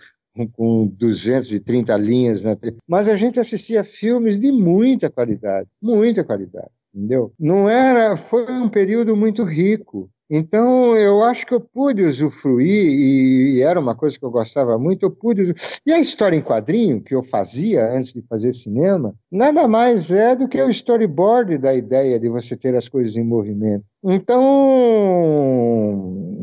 com 230 linhas na mas a gente assistia filmes de muita qualidade, muita qualidade, entendeu? Não era, foi um período muito rico. Então, eu acho que eu pude usufruir, e, era uma coisa que eu gostava muito, eu pude. E a história em quadrinho, que eu fazia antes de fazer cinema, nada mais é do que o storyboard da ideia de você ter as coisas em movimento. Então,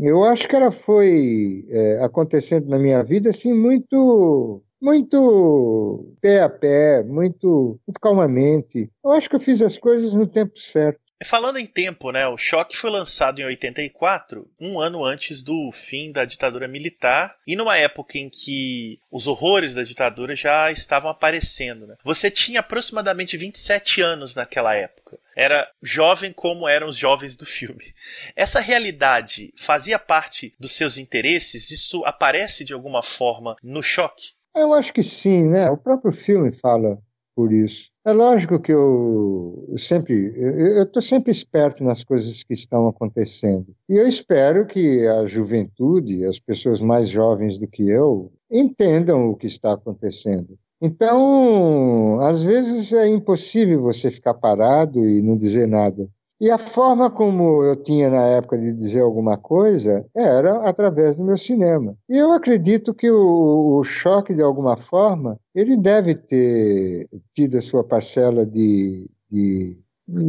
eu acho que ela foi é, acontecendo na minha vida assim, muito muito pé a pé, muito, muito calmamente. Eu acho que eu fiz as coisas no tempo certo. Falando em tempo, né, o Choque foi lançado em 84, um ano antes do fim da ditadura militar e numa época em que os horrores da ditadura já estavam aparecendo. Né? Você tinha aproximadamente 27 anos naquela época. Era jovem como eram os jovens do filme. Essa realidade fazia parte dos seus interesses? Isso aparece de alguma forma no Choque? Eu acho que sim, né? O próprio filme fala por isso. É lógico que eu sempre, eu estou sempre esperto nas coisas que estão acontecendo. E eu espero que a juventude, as pessoas mais jovens do que eu, entendam o que está acontecendo. Então, às vezes é impossível você ficar parado e não dizer nada. E a forma como eu tinha na época de dizer alguma coisa era através do meu cinema. E eu acredito que o, o choque, de alguma forma, ele deve ter tido a sua parcela de, de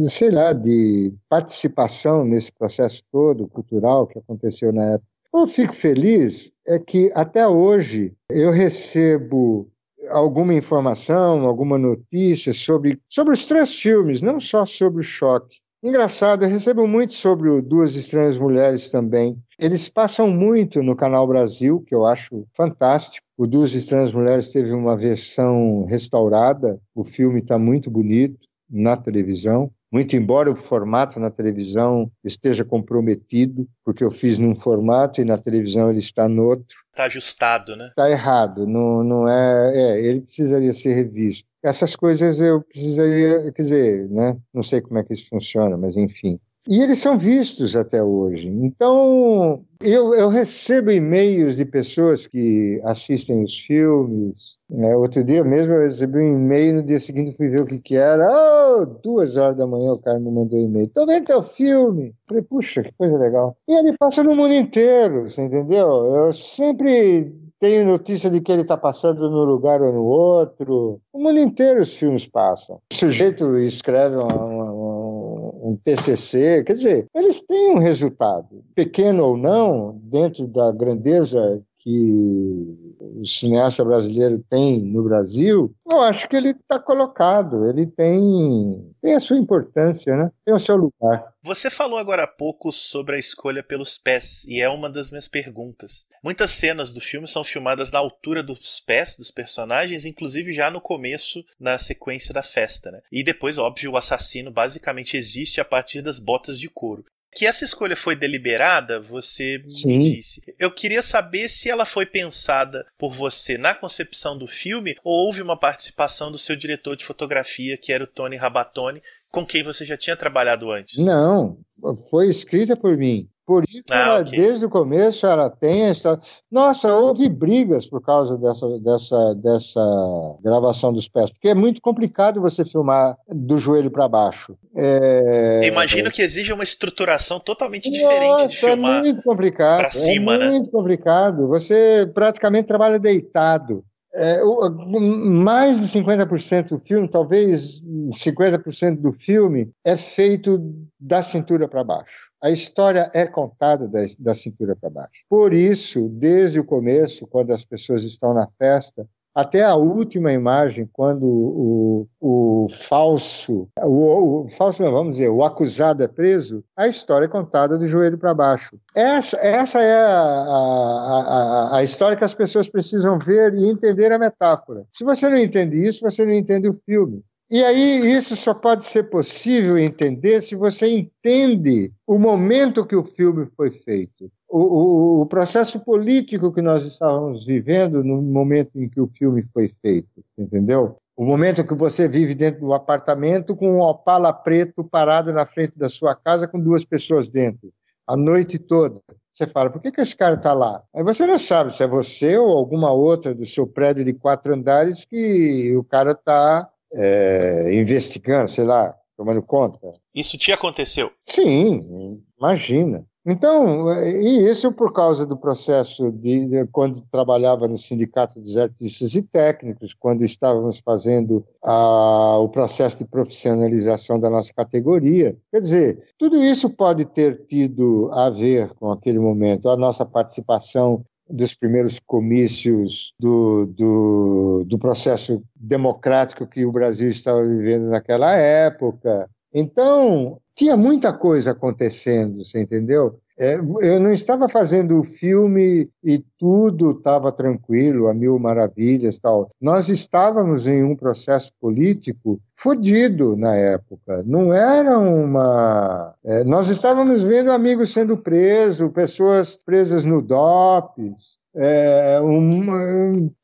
sei lá, de participação nesse processo todo cultural que aconteceu na época. Eu fico feliz é que até hoje eu recebo alguma informação, alguma notícia sobre, sobre os três filmes, não só sobre o choque. Engraçado, eu recebo muito sobre o Duas Estranhas Mulheres também. Eles passam muito no Canal Brasil, que eu acho fantástico. O Duas Estranhas Mulheres teve uma versão restaurada, o filme está muito bonito na televisão. Muito embora o formato na televisão esteja comprometido, porque eu fiz num formato e na televisão ele está no outro. Está ajustado, né? Está errado, não, não é, é. Ele precisaria ser revisto essas coisas eu precisaria, quer dizer, né? Não sei como é que isso funciona, mas enfim. E eles são vistos até hoje. Então, eu, eu recebo e-mails de pessoas que assistem os filmes. Né? Outro dia mesmo eu recebi um e-mail, no dia seguinte fui ver o que, que era. Oh, duas horas da manhã o cara me mandou um e-mail. Tô vendo teu filme. Falei, puxa, que coisa legal. E ele passa no mundo inteiro, você entendeu? Eu sempre tenho notícia de que ele está passando no lugar ou no outro. O mundo inteiro os filmes passam. O sujeito escreve uma, uma, um TCC, quer dizer, eles têm um resultado, pequeno ou não, dentro da grandeza que o cineasta brasileiro tem no Brasil, eu acho que ele está colocado, ele tem, tem a sua importância, né? tem o seu lugar. Você falou agora há pouco sobre a escolha pelos pés, e é uma das minhas perguntas. Muitas cenas do filme são filmadas na altura dos pés dos personagens, inclusive já no começo, na sequência da festa. Né? E depois, óbvio, o assassino basicamente existe a partir das botas de couro que essa escolha foi deliberada, você Sim. me disse. Eu queria saber se ela foi pensada por você na concepção do filme ou houve uma participação do seu diretor de fotografia, que era o Tony Rabatoni, com quem você já tinha trabalhado antes. Não, foi escrita por mim. Por isso, ah, ela, okay. desde o começo, ela tem essa. Nossa, houve brigas por causa dessa, dessa, dessa gravação dos pés, porque é muito complicado você filmar do joelho para baixo. É... Imagino que exige uma estruturação totalmente diferente Nossa, de filmar. É muito complicado. Pra cima, é muito né? complicado. Você praticamente trabalha deitado. É, mais de 50% do filme, talvez 50% do filme, é feito da cintura para baixo. A história é contada da, da cintura para baixo. Por isso, desde o começo, quando as pessoas estão na festa, até a última imagem, quando o, o falso, o, o, falso não, vamos dizer, o acusado é preso, a história é contada do joelho para baixo. Essa, essa é a, a, a, a, história que as pessoas precisam ver e entender a metáfora. Se você não entende isso, você não entende o filme. E aí isso só pode ser possível entender se você entende o momento que o filme foi feito. O, o, o, processo político que nós estávamos vivendo no momento em que o filme foi feito, entendeu? O momento que você vive dentro do apartamento com um opala preto parado na frente da sua casa com duas pessoas dentro, a noite toda. Você fala, por que, que esse cara está lá? Aí você não sabe se é você ou alguma outra do seu prédio de quatro andares que o cara está é, investigando, sei lá, tomando conta. Isso te aconteceu? Sim, imagina. Então, e isso por causa do processo de, de, quando trabalhava no Sindicato dos Artistas e Técnicos, quando estávamos fazendo a, o processo de profissionalização da nossa categoria. Quer dizer, tudo isso pode ter tido a ver com aquele momento, a nossa participação dos primeiros comícios do, do, do processo democrático que o Brasil estava vivendo naquela época. Então, tinha muita coisa acontecendo, você entendeu? É, eu não estava fazendo o filme e tudo estava tranquilo, a mil maravilhas tal. Nós estávamos em um processo político fodido na época. Não era uma. É, nós estávamos vendo amigos sendo presos, pessoas presas no DOPS. É, uma,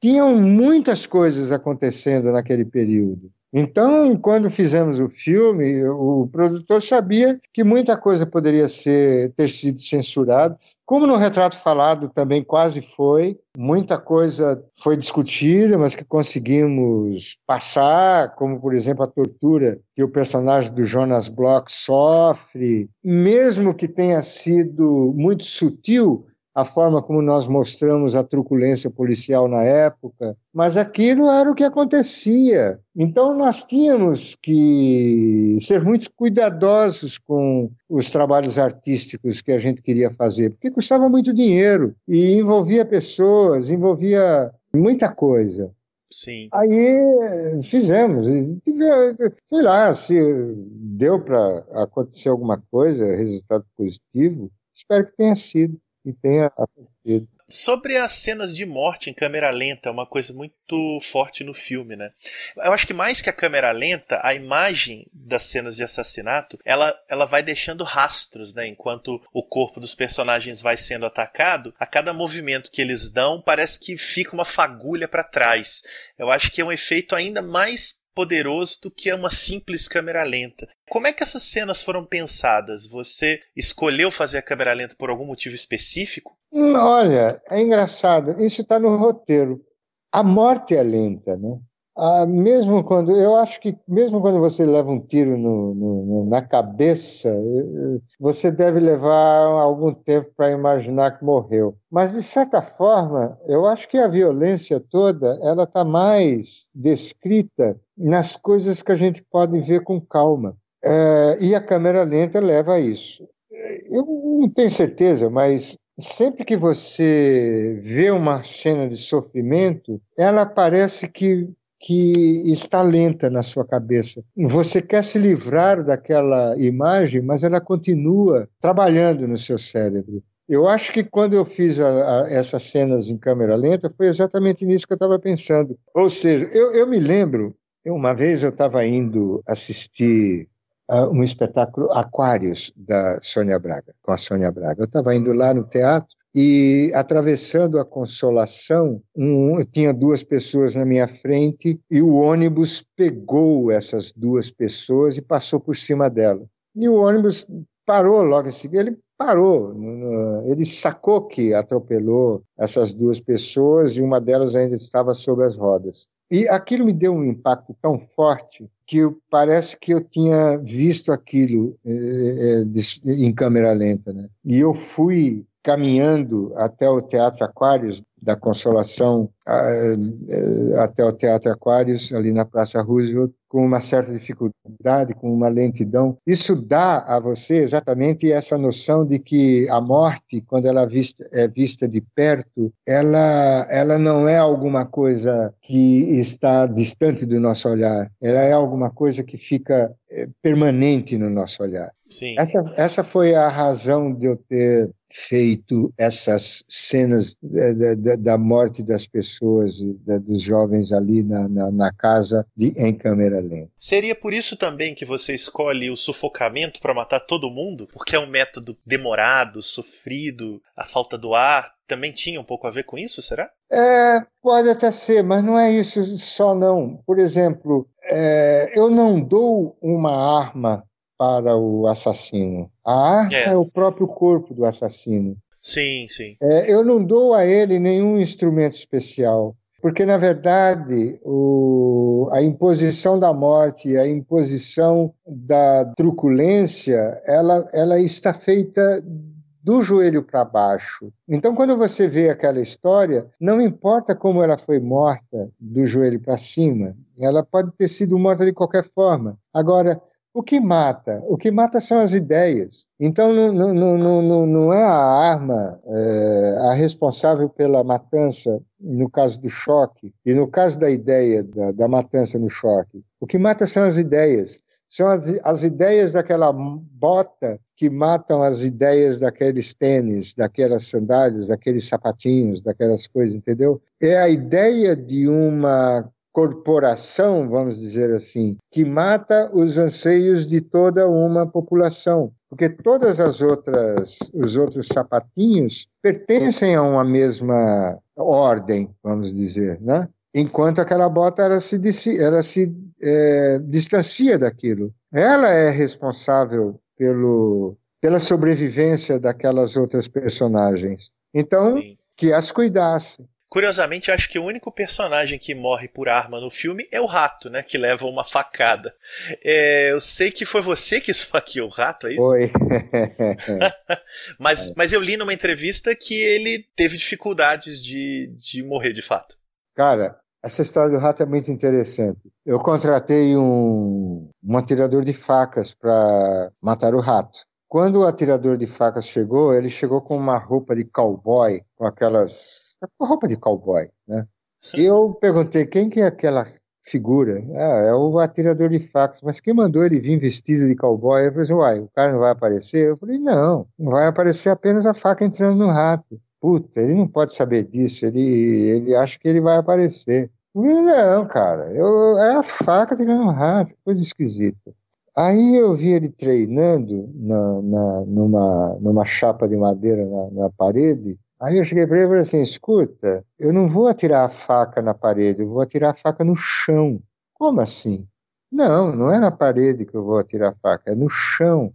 tinham muitas coisas acontecendo naquele período. Então, quando fizemos o filme, o produtor sabia que muita coisa poderia ser, ter sido censurada, como no retrato falado também quase foi, muita coisa foi discutida, mas que conseguimos passar, como por exemplo a tortura que o personagem do Jonas Bloch sofre, mesmo que tenha sido muito sutil, a forma como nós mostramos a truculência policial na época, mas aquilo era o que acontecia. Então nós tínhamos que ser muito cuidadosos com os trabalhos artísticos que a gente queria fazer, porque custava muito dinheiro e envolvia pessoas, envolvia muita coisa. Sim. Aí fizemos. Sei lá, se deu para acontecer alguma coisa, resultado positivo, espero que tenha sido e tenha acontecido. Sobre as cenas de morte em câmera lenta, uma coisa muito forte no filme, né? Eu acho que mais que a câmera lenta, a imagem das cenas de assassinato, ela, ela vai deixando rastros, né? Enquanto o corpo dos personagens vai sendo atacado, a cada movimento que eles dão, parece que fica uma fagulha para trás. Eu acho que é um efeito ainda mais poderoso do que uma simples câmera lenta. Como é que essas cenas foram pensadas? Você escolheu fazer a câmera lenta por algum motivo específico? Hum, olha, é engraçado. Isso está no roteiro. A morte é lenta, né? Ah, mesmo quando eu acho que mesmo quando você leva um tiro no, no, na cabeça, eh, você deve levar algum tempo para imaginar que morreu. Mas de certa forma, eu acho que a violência toda ela está mais descrita nas coisas que a gente pode ver com calma. É, e a câmera lenta leva a isso. Eu não tenho certeza, mas sempre que você vê uma cena de sofrimento, ela parece que que está lenta na sua cabeça. Você quer se livrar daquela imagem, mas ela continua trabalhando no seu cérebro. Eu acho que quando eu fiz a, a, essas cenas em câmera lenta, foi exatamente nisso que eu estava pensando. Ou seja, eu, eu me lembro, uma vez eu estava indo assistir uh, um espetáculo Aquários da Sônia Braga, com a Sônia Braga. Eu estava indo lá no teatro e atravessando a Consolação, um, tinha duas pessoas na minha frente e o ônibus pegou essas duas pessoas e passou por cima dela. E o ônibus parou logo em seguida. Ele parou. Ele sacou que atropelou essas duas pessoas e uma delas ainda estava sobre as rodas. E aquilo me deu um impacto tão forte que eu, parece que eu tinha visto aquilo é, é, em câmera lenta. Né? E eu fui caminhando até o Teatro Aquários da Consolação é, até o Teatro Aquários, ali na Praça Roosevelt, com uma certa dificuldade, com uma lentidão. Isso dá a você exatamente essa noção de que a morte, quando ela vista, é vista de perto, ela, ela não é alguma coisa que está distante do nosso olhar, ela é alguma coisa que fica é, permanente no nosso olhar. Sim. Essa, essa foi a razão de eu ter feito essas cenas da, da, da morte das pessoas, da, dos jovens ali na, na, na, casa de, em câmera lenta. Seria por isso também que você escolhe o sufocamento para matar todo mundo? Porque é um método demorado, sofrido, a falta do ar também tinha um pouco a ver com isso, será? É, pode até ser, mas não é isso só não. Por exemplo, é, eu não dou uma arma para o assassino. A arma é. é o próprio corpo do assassino. Sim, sim. É, eu não dou a ele nenhum instrumento especial, porque na verdade o, a imposição da morte, a imposição da truculência, ela, ela está feita do joelho para baixo. Então, quando você vê aquela história, não importa como ela foi morta do joelho para cima, ela pode ter sido morta de qualquer forma. Agora, o que mata? O que mata são as ideias. Então, não, não, não, não é a arma é, a responsável pela matança, no caso do choque, e no caso da ideia da, da matança no choque. O que mata são as ideias. São as, as ideias daquela bota que matam as ideias daqueles tênis, daquelas sandálias, daqueles sapatinhos, daquelas coisas, entendeu? É a ideia de uma corporação, vamos dizer assim, que mata os anseios de toda uma população, porque todas as outras os outros sapatinhos pertencem a uma mesma ordem, vamos dizer, né? Enquanto aquela bota ela se, ela se é, distancia daquilo. Ela é responsável pelo, pela sobrevivência daquelas outras personagens. Então, Sim. que as cuidasse. Curiosamente, acho que o único personagem que morre por arma no filme é o rato, né? Que leva uma facada. É, eu sei que foi você que *laughs* esfaqueou o rato, é isso? Foi. *laughs* *laughs* mas, é. mas eu li numa entrevista que ele teve dificuldades de, de morrer de fato. Cara, essa história do rato é muito interessante. Eu contratei um, um atirador de facas para matar o rato. Quando o atirador de facas chegou, ele chegou com uma roupa de cowboy, com aquelas com roupa de cowboy, né? E eu perguntei quem que é aquela figura. Ah, é o atirador de facas. Mas quem mandou ele vir vestido de cowboy? Eu falei assim, uai, o cara não vai aparecer? Eu falei, não, não vai aparecer apenas a faca entrando no rato. Puta, ele não pode saber disso, ele, ele acha que ele vai aparecer. Eu falei, não, cara, eu, é a faca tirando no rato, coisa esquisita. Aí eu vi ele treinando na, na, numa, numa chapa de madeira na, na parede, Aí eu cheguei para ele e falei assim: escuta, eu não vou atirar a faca na parede, eu vou atirar a faca no chão. Como assim? Não, não é na parede que eu vou atirar a faca, é no chão.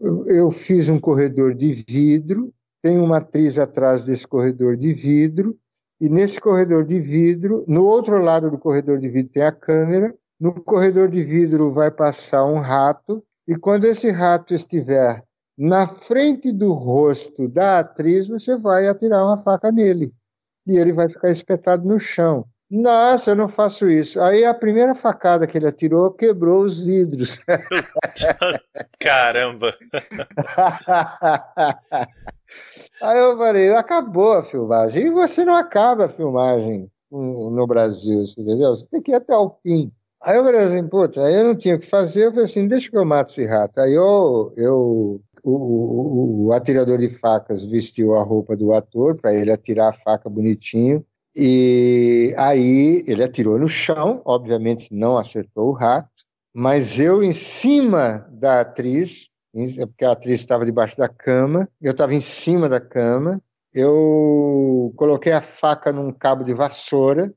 Eu, eu fiz um corredor de vidro, tem uma atriz atrás desse corredor de vidro, e nesse corredor de vidro, no outro lado do corredor de vidro tem a câmera, no corredor de vidro vai passar um rato, e quando esse rato estiver na frente do rosto da atriz, você vai atirar uma faca nele. E ele vai ficar espetado no chão. Nossa, eu não faço isso. Aí a primeira facada que ele atirou quebrou os vidros. *laughs* Caramba! *laughs* Aí eu falei, acabou a filmagem. E você não acaba a filmagem no Brasil, entendeu? Você tem que ir até o fim. Aí eu falei assim, puta, aí eu não tinha o que fazer, eu falei assim, deixa que eu mato esse rato. Aí eu, eu o, o, o, atirador de facas vestiu a roupa do ator para ele atirar a faca bonitinho. E aí ele atirou no chão, obviamente não acertou o rato, mas eu em cima da atriz, porque a atriz estava debaixo da cama, eu estava em cima da cama, eu coloquei a faca num cabo de vassoura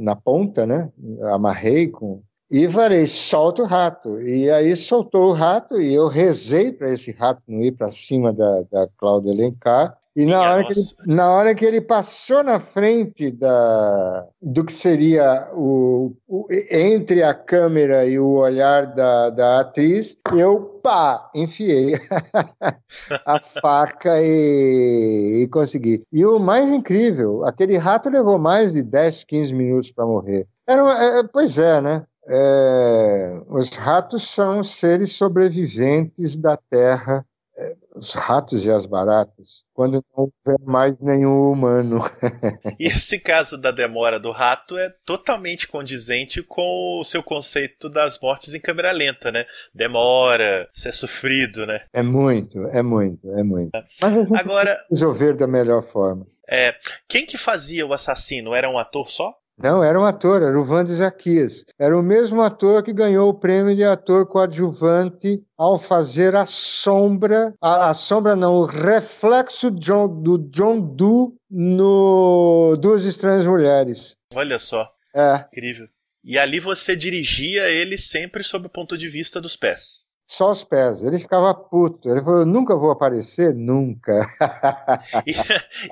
na ponta, né? Amarrei com e falei, solta o rato. E aí soltou o rato e eu rezei para esse rato não ir para cima da, da Cláudia Alencar. E na hora, que ele, na hora que ele passou na frente da, do que seria o, o entre a câmera e o olhar da, da atriz, eu pá, enfiei *laughs* a faca e, e consegui. E o mais incrível, aquele rato levou mais de 10, 15 minutos para morrer. Era, é, pois é, né? É, os ratos são seres sobreviventes da Terra, é, os ratos e as baratas, quando não houver mais nenhum humano. *laughs* e esse caso da demora do rato é totalmente condizente com o seu conceito das mortes em câmera lenta, né? Demora, ser sofrido, né? É muito, é muito, é muito. Mas a gente Agora, resolver da melhor forma. É, quem que fazia o assassino? Era um ator só? Não, era um ator, era o Vande Zaquias. Era o mesmo ator que ganhou o prêmio de ator coadjuvante ao fazer a sombra, a, a sombra não, o reflexo John, do John Doe no Duas Estranhas Mulheres. Olha só. É. Incrível. E ali você dirigia ele sempre sob o ponto de vista dos pés só os pés. Ele ficava puto. Ele falou: nunca vou aparecer, nunca. *laughs* e,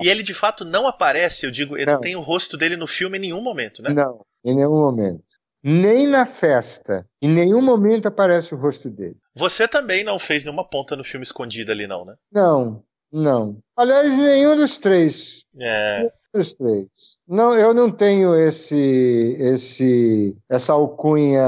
e, ele de fato não aparece, eu digo, ele não. não tem o rosto dele no filme em nenhum momento, né? Não, em nenhum momento. Nem na festa. Em nenhum momento aparece o rosto dele. Você também não fez nenhuma ponta no filme escondida ali, não, né? Não, não. Aliás, nenhum dos três. É. Dos três. Não, eu não tenho esse, esse, essa alcunha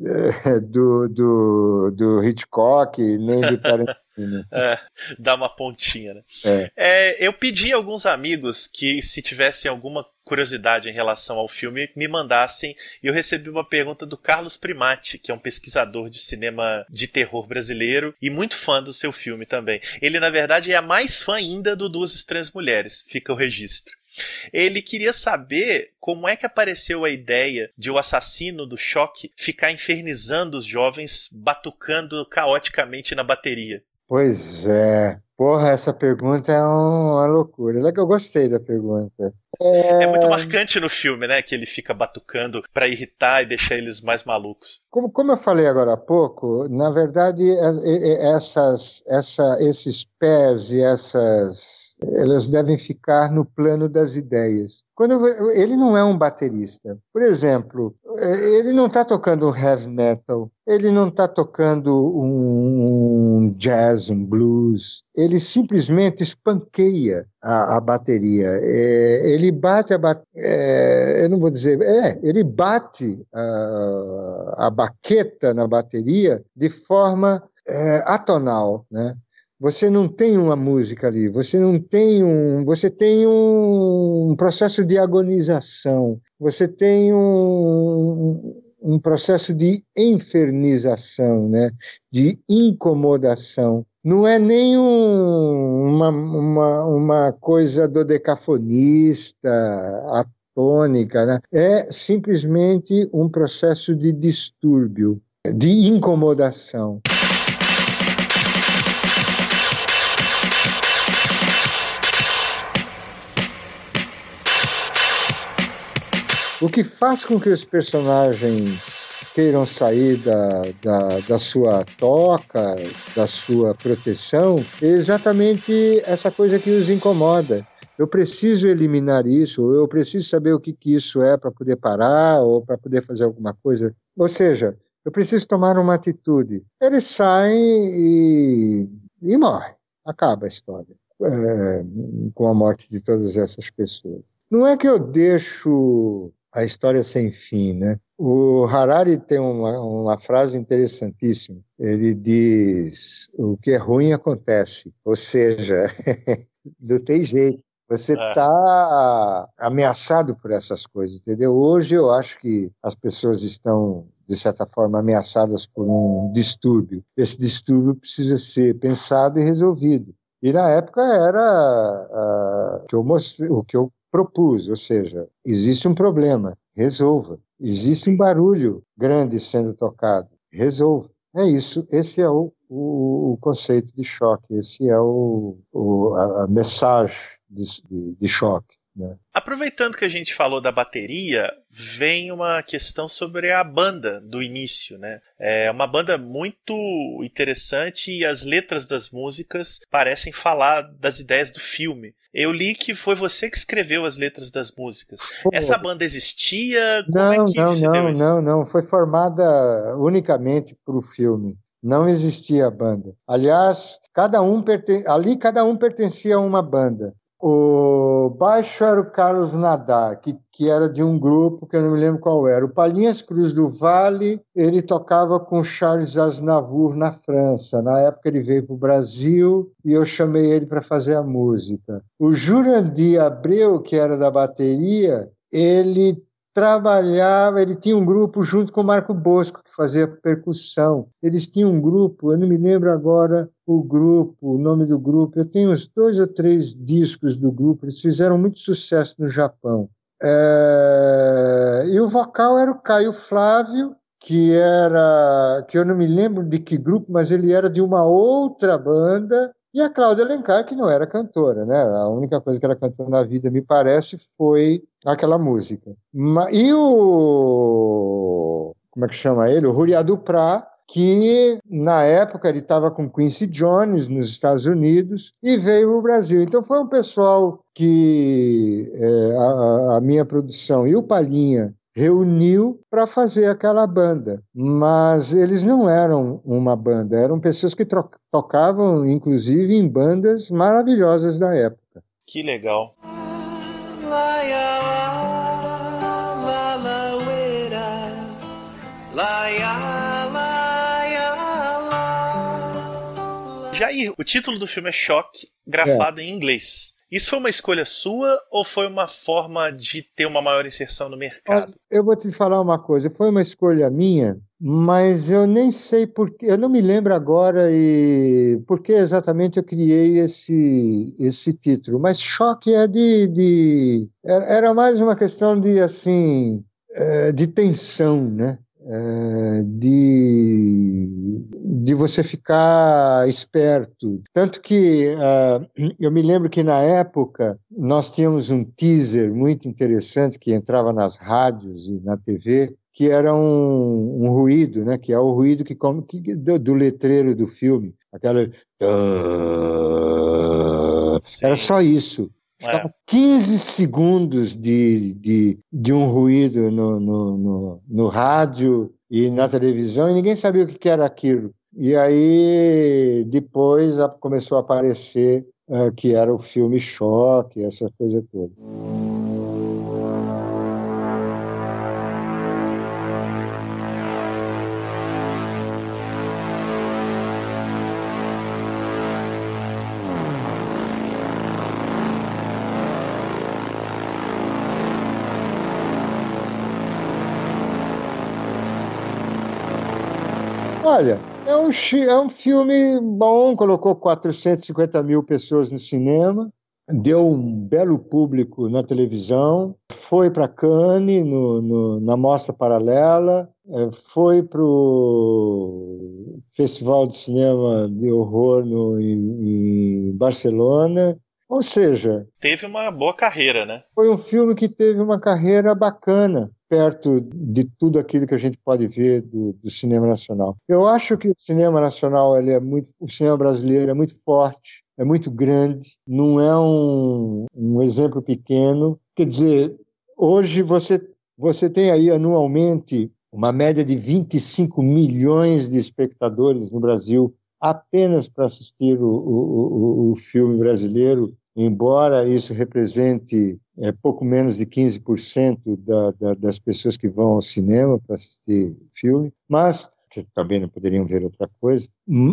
é, *laughs* do, do, do Hitchcock, nem de Tarantino. *laughs* é, dá uma pontinha, né? É. É, eu pedi a alguns amigos que, se tivessem alguma curiosidade em relação ao filme, me mandassem. E eu recebi uma pergunta do Carlos Primati, que é um pesquisador de cinema de terror brasileiro e muito fã do seu filme também. Ele, na verdade, é mais fã ainda do Duas Estranhas Mulheres, fica o registro. Ele queria saber como é que apareceu a ideia de o assassino do choque ficar infernizando os jovens, batucando caoticamente na bateria. Pois é. Porra, essa pergunta é uma loucura. É que eu gostei da pergunta. É... é... muito marcante no filme, né? Que ele fica batucando para irritar e deixar eles mais malucos. Como, como eu falei agora há pouco, na verdade, essas, essa, esses pés e essas elas devem ficar no plano das ideias. Quando ele não é um baterista, por exemplo, ele não está tocando um heavy metal, ele não está tocando um jazz, um blues, ele simplesmente espanqueia a, a bateria. É, ele bate a bateria, é, eu não vou dizer, é, ele bate a, a baqueta na bateria de forma é, atonal, né? Você não tem uma música ali, você não tem um, você tem um processo de agonização, você tem um, um processo de enfernização, né? de incomodação. Não é nem um, uma, uma, uma coisa dodecafonista, atônica, né? é simplesmente um processo de distúrbio, de incomodação. O que faz com que os personagens queiram sair da, da, da, sua toca, da sua proteção, é exatamente essa coisa que os incomoda. Eu preciso eliminar isso, eu preciso saber o que, que isso é para poder parar, ou para poder fazer alguma coisa. Ou seja, eu preciso tomar uma atitude. Eles saem e, e morrem. Acaba a história é, com a morte de todas essas pessoas. Não é que eu deixo a história sem fim, né? O Harari tem uma, uma, frase interessantíssima. Ele diz: o que é ruim acontece, ou seja, *laughs* não tem jeito. Você está é. ameaçado por essas coisas, entendeu? Hoje eu acho que as pessoas estão, de certa forma, ameaçadas por um distúrbio. Esse distúrbio precisa ser pensado e resolvido. E na época era uh, que eu mostrei, o que eu propus, ou seja, existe um problema, resolva. Existe um barulho grande sendo tocado, resolva. É isso, esse é o, o, o conceito de choque, esse é o, o a, a, mensagem de, de, de choque. Né? Aproveitando que a gente falou da bateria, vem uma questão sobre a banda do início, né? É uma banda muito interessante e as letras das músicas parecem falar das ideias do filme. Eu li que foi você que escreveu as letras das músicas. Pô. Essa banda existia? Como não, é que não, não, deu isso? não, não. Foi formada unicamente para o filme. Não existia banda. Aliás, cada um perten... ali cada um pertencia a uma banda. O baixo era o Carlos Nadar, que, que era de um grupo que eu não me lembro qual era. O Palhinhas Cruz do Vale, ele tocava com Charles Aznavour na França. Na época ele veio para o Brasil e eu chamei ele para fazer a música. O Jurandir Abreu, que era da bateria, ele trabalhava, ele tinha um grupo junto com o Marco Bosco, que fazia percussão. Eles tinham um grupo, eu não me lembro agora o grupo, o nome do grupo. Eu tenho uns dois ou três discos do grupo, eles fizeram muito sucesso no Japão. É... E o vocal era o Caio Flávio, que era, que eu não me lembro de que grupo, mas ele era de uma outra banda, e a Cláudia Alencar, que não era cantora, né? A única coisa que ela cantou na vida, me parece, foi aquela música. E o. Como é que chama ele? O Ruriá Duprá, que na época ele estava com Quincy Jones nos Estados Unidos e veio para o Brasil. Então foi um pessoal que é, a, a, minha produção e o Palhinha reuniu para fazer aquela banda. Mas eles não eram uma banda, eram pessoas que tocavam, inclusive, em bandas maravilhosas da época. Que legal. Jair, o título do filme é Choque, grafado é. em inglês. Isso foi uma escolha sua ou foi uma forma de ter uma maior inserção no mercado? Eu vou te falar uma coisa, foi uma escolha minha, mas eu nem sei porque, eu não me lembro agora e por que exatamente eu criei esse esse título. Mas choque é de, de era mais uma questão de assim é, de tensão, né? É, de, de você ficar esperto. Tanto que uh, eu me lembro que na época nós tínhamos um teaser muito interessante que entrava nas rádios e na TV, que era um, um ruído, né? que é o ruído que, come, que do, do letreiro do filme. Aquela. Era só isso. Ficava é. 15 segundos de, de, de um ruído no, no, no, no, rádio e na televisão e ninguém sabia o que era aquilo. E aí depois começou a aparecer uh, que era o filme Choque, essa coisa toda. Olha, é um, é um filme bom, colocou 450 mil pessoas no cinema, deu um belo público na televisão, foi para Cannes, no, no, na Mostra Paralela, é, foi para o Festival de Cinema de Horror no, em, em Barcelona, ou seja. Teve uma boa carreira, né? Foi um filme que teve uma carreira bacana perto de tudo aquilo que a gente pode ver do, do, cinema nacional. Eu acho que o cinema nacional ele é muito, o cinema brasileiro é muito forte, é muito grande, não é um, um exemplo pequeno. Quer dizer, hoje você você tem aí anualmente uma média de 25 milhões de espectadores no Brasil apenas para assistir o, o, o, filme brasileiro embora isso represente é, pouco menos de 15% da, da, das pessoas que vão ao cinema para assistir filme, mas que também não poderiam ver outra coisa,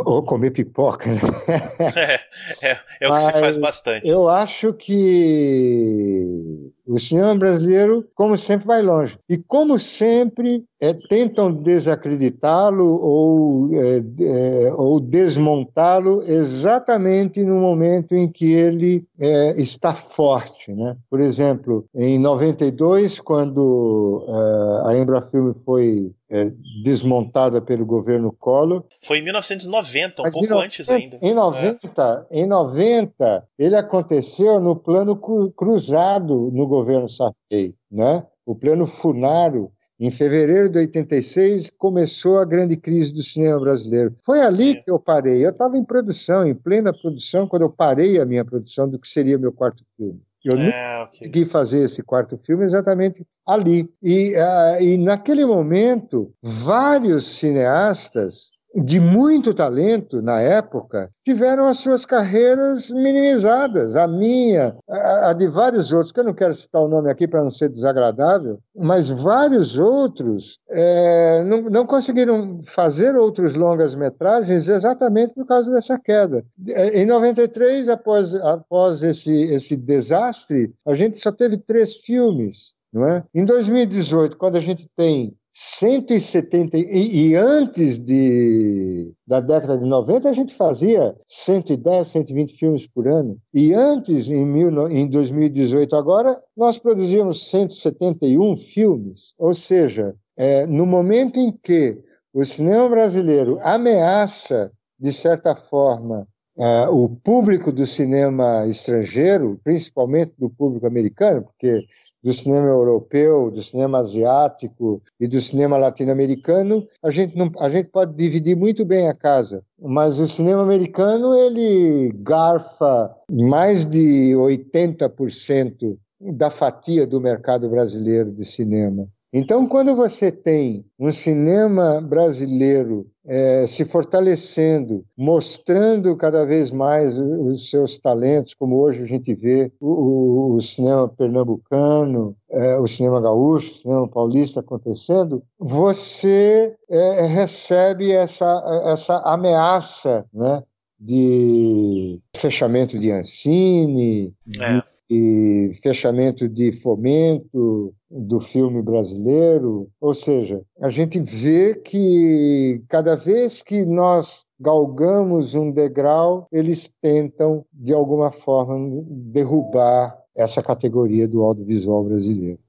ou comer pipoca, né? *laughs* É, é, é o que se faz bastante. Eu acho que O cinema brasileiro, como sempre, vai longe. E como sempre, é, tentam desacreditá-lo ou, é, é, ou desmontá-lo exatamente no momento em que ele é, está forte. Né? Por exemplo, em 92, quando é, a Embrafilme foi desmontada pelo governo Collor. Foi em 1990, um Mas pouco 90, antes ainda. Em 90, é. em 90, ele aconteceu no plano cruzado no governo Sarney, né? O plano Funaro, em fevereiro de 86, começou a grande crise do cinema brasileiro. Foi ali é. que eu parei. Eu estava em produção, em plena produção, quando eu parei a minha produção do que seria meu quarto filme. Eu é, não okay. consegui fazer esse quarto filme exatamente ali. E, uh, e naquele momento, vários cineastas de muito talento na época tiveram as suas carreiras minimizadas. A minha, a, a de vários outros, que eu não quero citar o nome aqui para não ser desagradável, mas vários outros é, não, não, conseguiram fazer outros longas-metragens exatamente por causa dessa queda. É, em 93, após, após esse, esse desastre, a gente só teve três filmes. Não é? Em 2018, quando a gente tem 170 e, e, antes de, da década de 90 a gente fazia 110, 120 filmes por ano. E antes em, mil, em 2018 agora nós produzíamos 171 filmes, ou seja, é, no momento em que o cinema brasileiro ameaça de certa forma é, o público do cinema estrangeiro, principalmente do público americano, porque do cinema europeu, do cinema asiático e do cinema latino-americano, a gente não, a gente pode dividir muito bem a casa, mas o cinema americano ele garfa mais de 80% da fatia do mercado brasileiro de cinema. Então, quando você tem um cinema brasileiro é, se fortalecendo, mostrando cada vez mais os seus talentos, como hoje a gente vê o, o cinema pernambucano, é, o cinema gaúcho, o cinema paulista acontecendo, você é, recebe essa, essa ameaça né, de fechamento de Ancine, é. de e fechamento de fomento do filme brasileiro. Ou seja, a gente vê que cada vez que nós galgamos um degrau, eles tentam, de alguma forma, derrubar essa categoria do audiovisual brasileiro.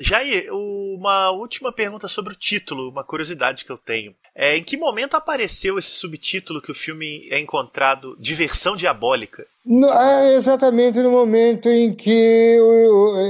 Jair, uma última pergunta sobre o título, uma curiosidade que eu tenho. É, em que momento apareceu esse subtítulo que o filme é encontrado Diversão Diabólica? No, é exatamente no momento em que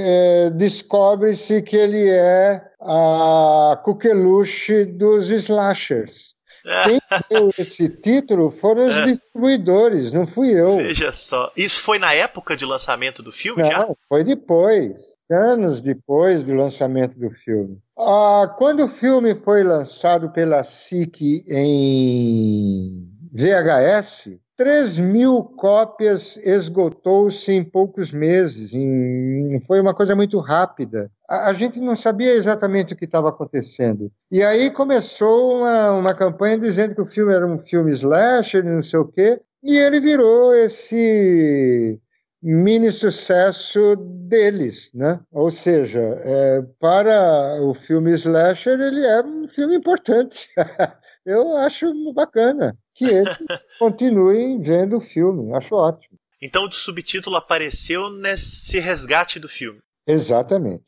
é, descobre-se que ele é a coqueluche dos slashers. Quem deu esse título foram os é. distribuidores, não fui eu. Veja só. Isso foi na época de lançamento do filme não, já? Foi depois, anos depois do lançamento do filme. Ah, quando o filme foi lançado pela SIC em VHS, 3 mil cópias esgotou-se em poucos meses. Em... Foi uma coisa muito rápida. A, a gente não sabia exatamente o que estava acontecendo. E aí começou uma, uma campanha dizendo que o filme era um filme slasher, não sei o quê, e ele virou esse mini sucesso deles, né? Ou seja, é, para o filme slasher ele é um filme importante. *laughs* Eu acho bacana que eles continuem vendo o filme. Acho ótimo. Então o subtítulo apareceu nesse resgate do filme. Exatamente.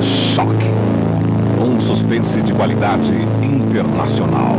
Choque. Um suspense de qualidade internacional.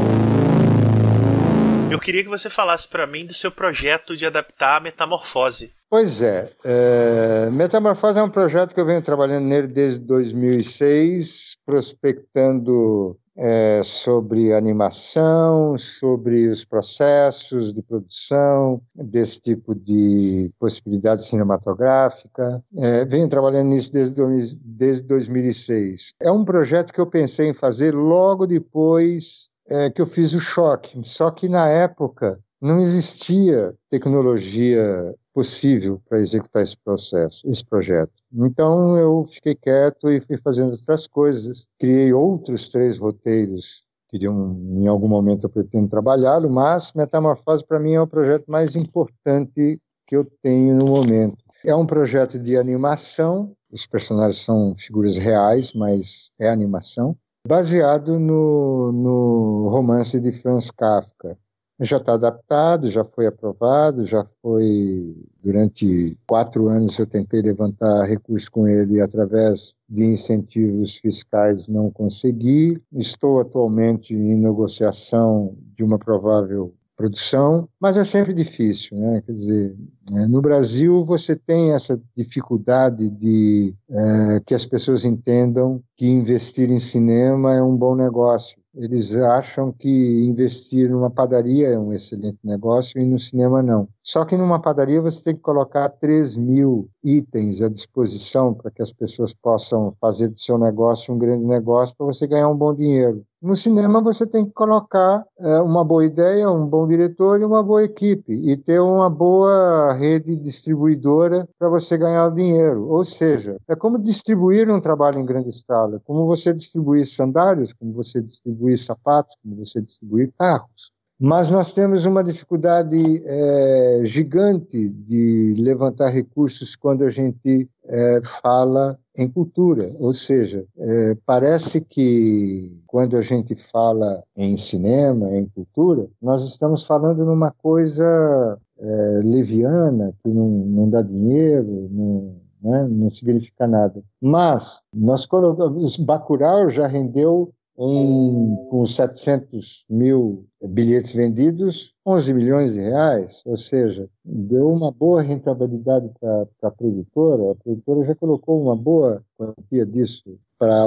Eu queria que você falasse para mim do seu projeto de adaptar a Metamorfose. Pois é, é, Metamorfose é um projeto que eu venho trabalhando nele desde 2006, prospectando é, sobre animação, sobre os processos de produção desse tipo de possibilidade cinematográfica. É, venho trabalhando nisso desde, desde 2006. É um projeto que eu pensei em fazer logo depois é, que eu fiz o choque, só que na época não existia tecnologia possível para executar esse processo, esse projeto. Então eu fiquei quieto e fui fazendo outras coisas. Criei outros três roteiros que em algum momento eu pretendo trabalhá-lo, mas Metamorfose para mim é o projeto mais importante que eu tenho no momento. É um projeto de animação, os personagens são figuras reais, mas é animação, baseado no, no romance de Franz Kafka, já está adaptado, já foi aprovado, já foi. Durante quatro anos eu tentei levantar recursos com ele através de incentivos fiscais, não consegui. Estou atualmente em negociação de uma provável produção, mas é sempre difícil, né? Quer dizer, é, no Brasil você tem essa dificuldade de é, que as pessoas entendam que investir em cinema é um bom negócio. Eles acham que investir numa padaria é um excelente negócio e no cinema não. Só que numa padaria você tem que colocar 3 mil itens à disposição para que as pessoas possam fazer do seu negócio um grande negócio para você ganhar um bom dinheiro. No cinema você tem que colocar é, uma boa ideia, um bom diretor e uma boa equipe e ter uma boa rede distribuidora para você ganhar dinheiro. Ou seja, é como distribuir um trabalho em grande escala, como você distribuir sandálios, como você distribuir sapatos, como você distribuir carros. Mas nós temos uma dificuldade é, gigante de levantar recursos quando a gente é, fala em cultura. Ou seja, é, parece que quando a gente fala em cinema, em cultura, nós estamos falando numa coisa é, leviana, que não, não dá dinheiro, não, né, não significa nada. Mas nós colocamos, Bacurau já rendeu em, com 700 mil bilhetes vendidos, 11 milhões de reais, ou seja, deu uma boa rentabilidade para a produtora. A produtora já colocou uma boa quantia disso para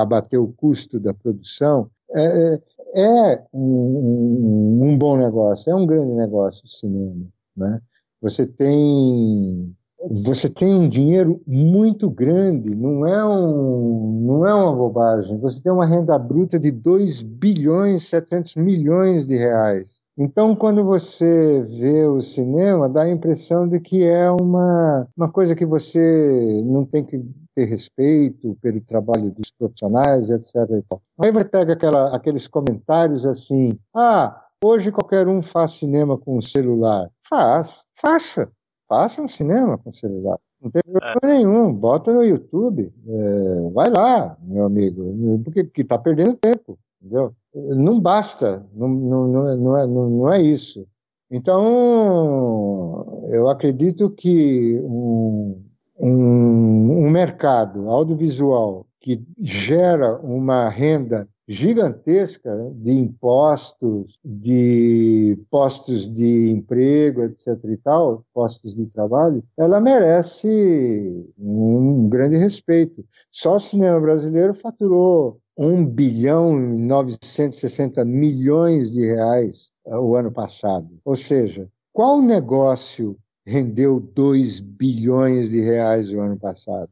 abater o custo da produção. É, é um, um, um bom negócio, é um grande negócio o cinema. Né? Você tem você tem um dinheiro muito grande, não é, um, não é uma bobagem. Você tem uma renda bruta de 2 bilhões 700 milhões de reais. Então, quando você vê o cinema, dá a impressão de que é uma, uma coisa que você não tem que ter respeito pelo trabalho dos profissionais, etc. Aí vai pegar aquela, aqueles comentários assim: ah, hoje qualquer um faz cinema com o celular. Faz, faça faça um cinema com celular. Não tem problema é. nenhum, bota no YouTube, é, vai lá, meu amigo, porque está perdendo tempo, entendeu? Não basta, não, não, não, é, não, é, não é isso. Então, eu acredito que um, um, um mercado audiovisual que gera uma renda gigantesca de impostos, de postos de emprego, etc. e tal, postos de trabalho, ela merece um grande respeito. Só o cinema brasileiro faturou 1 bilhão e 960 milhões de reais uh, o ano passado. Ou seja, qual negócio rendeu 2 bilhões de reais o ano passado?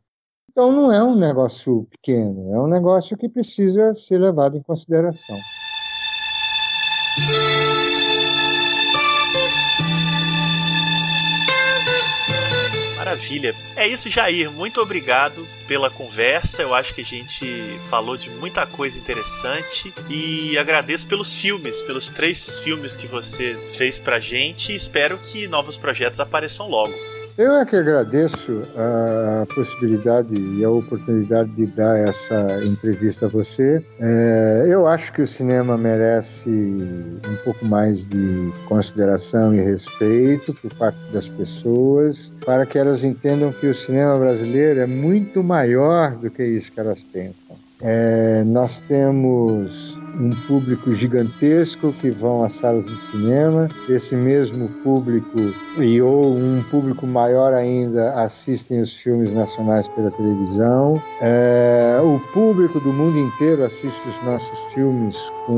Então não é um negócio pequeno, é um negócio que precisa ser levado em consideração. Maravilha. É isso, Jair. Muito obrigado pela conversa. Eu acho que a gente falou de muita coisa interessante e agradeço pelos filmes, pelos três filmes que você fez pra gente e espero que novos projetos apareçam logo. Eu é que agradeço a possibilidade e a oportunidade de dar essa entrevista a você. É, eu acho que o cinema merece um pouco mais de consideração e respeito por parte das pessoas, para que elas entendam que o cinema brasileiro é muito maior do que isso que elas pensam. É, nós temos um público gigantesco que vão às salas de cinema. Esse mesmo público e ou um público maior ainda assistem os filmes nacionais pela televisão. É, o público do mundo inteiro assiste os nossos filmes com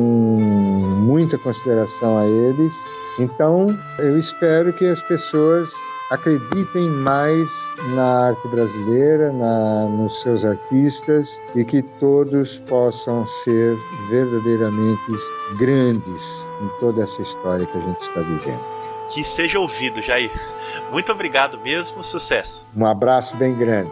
muita consideração a eles. Então, eu espero que as pessoas acreditem mais na arte brasileira, na, nos seus artistas e que todos possam ser verdadeiramente grandes em toda essa história que a gente está vivendo. Que seja ouvido, Jair. Muito obrigado mesmo, sucesso. Um abraço bem grande.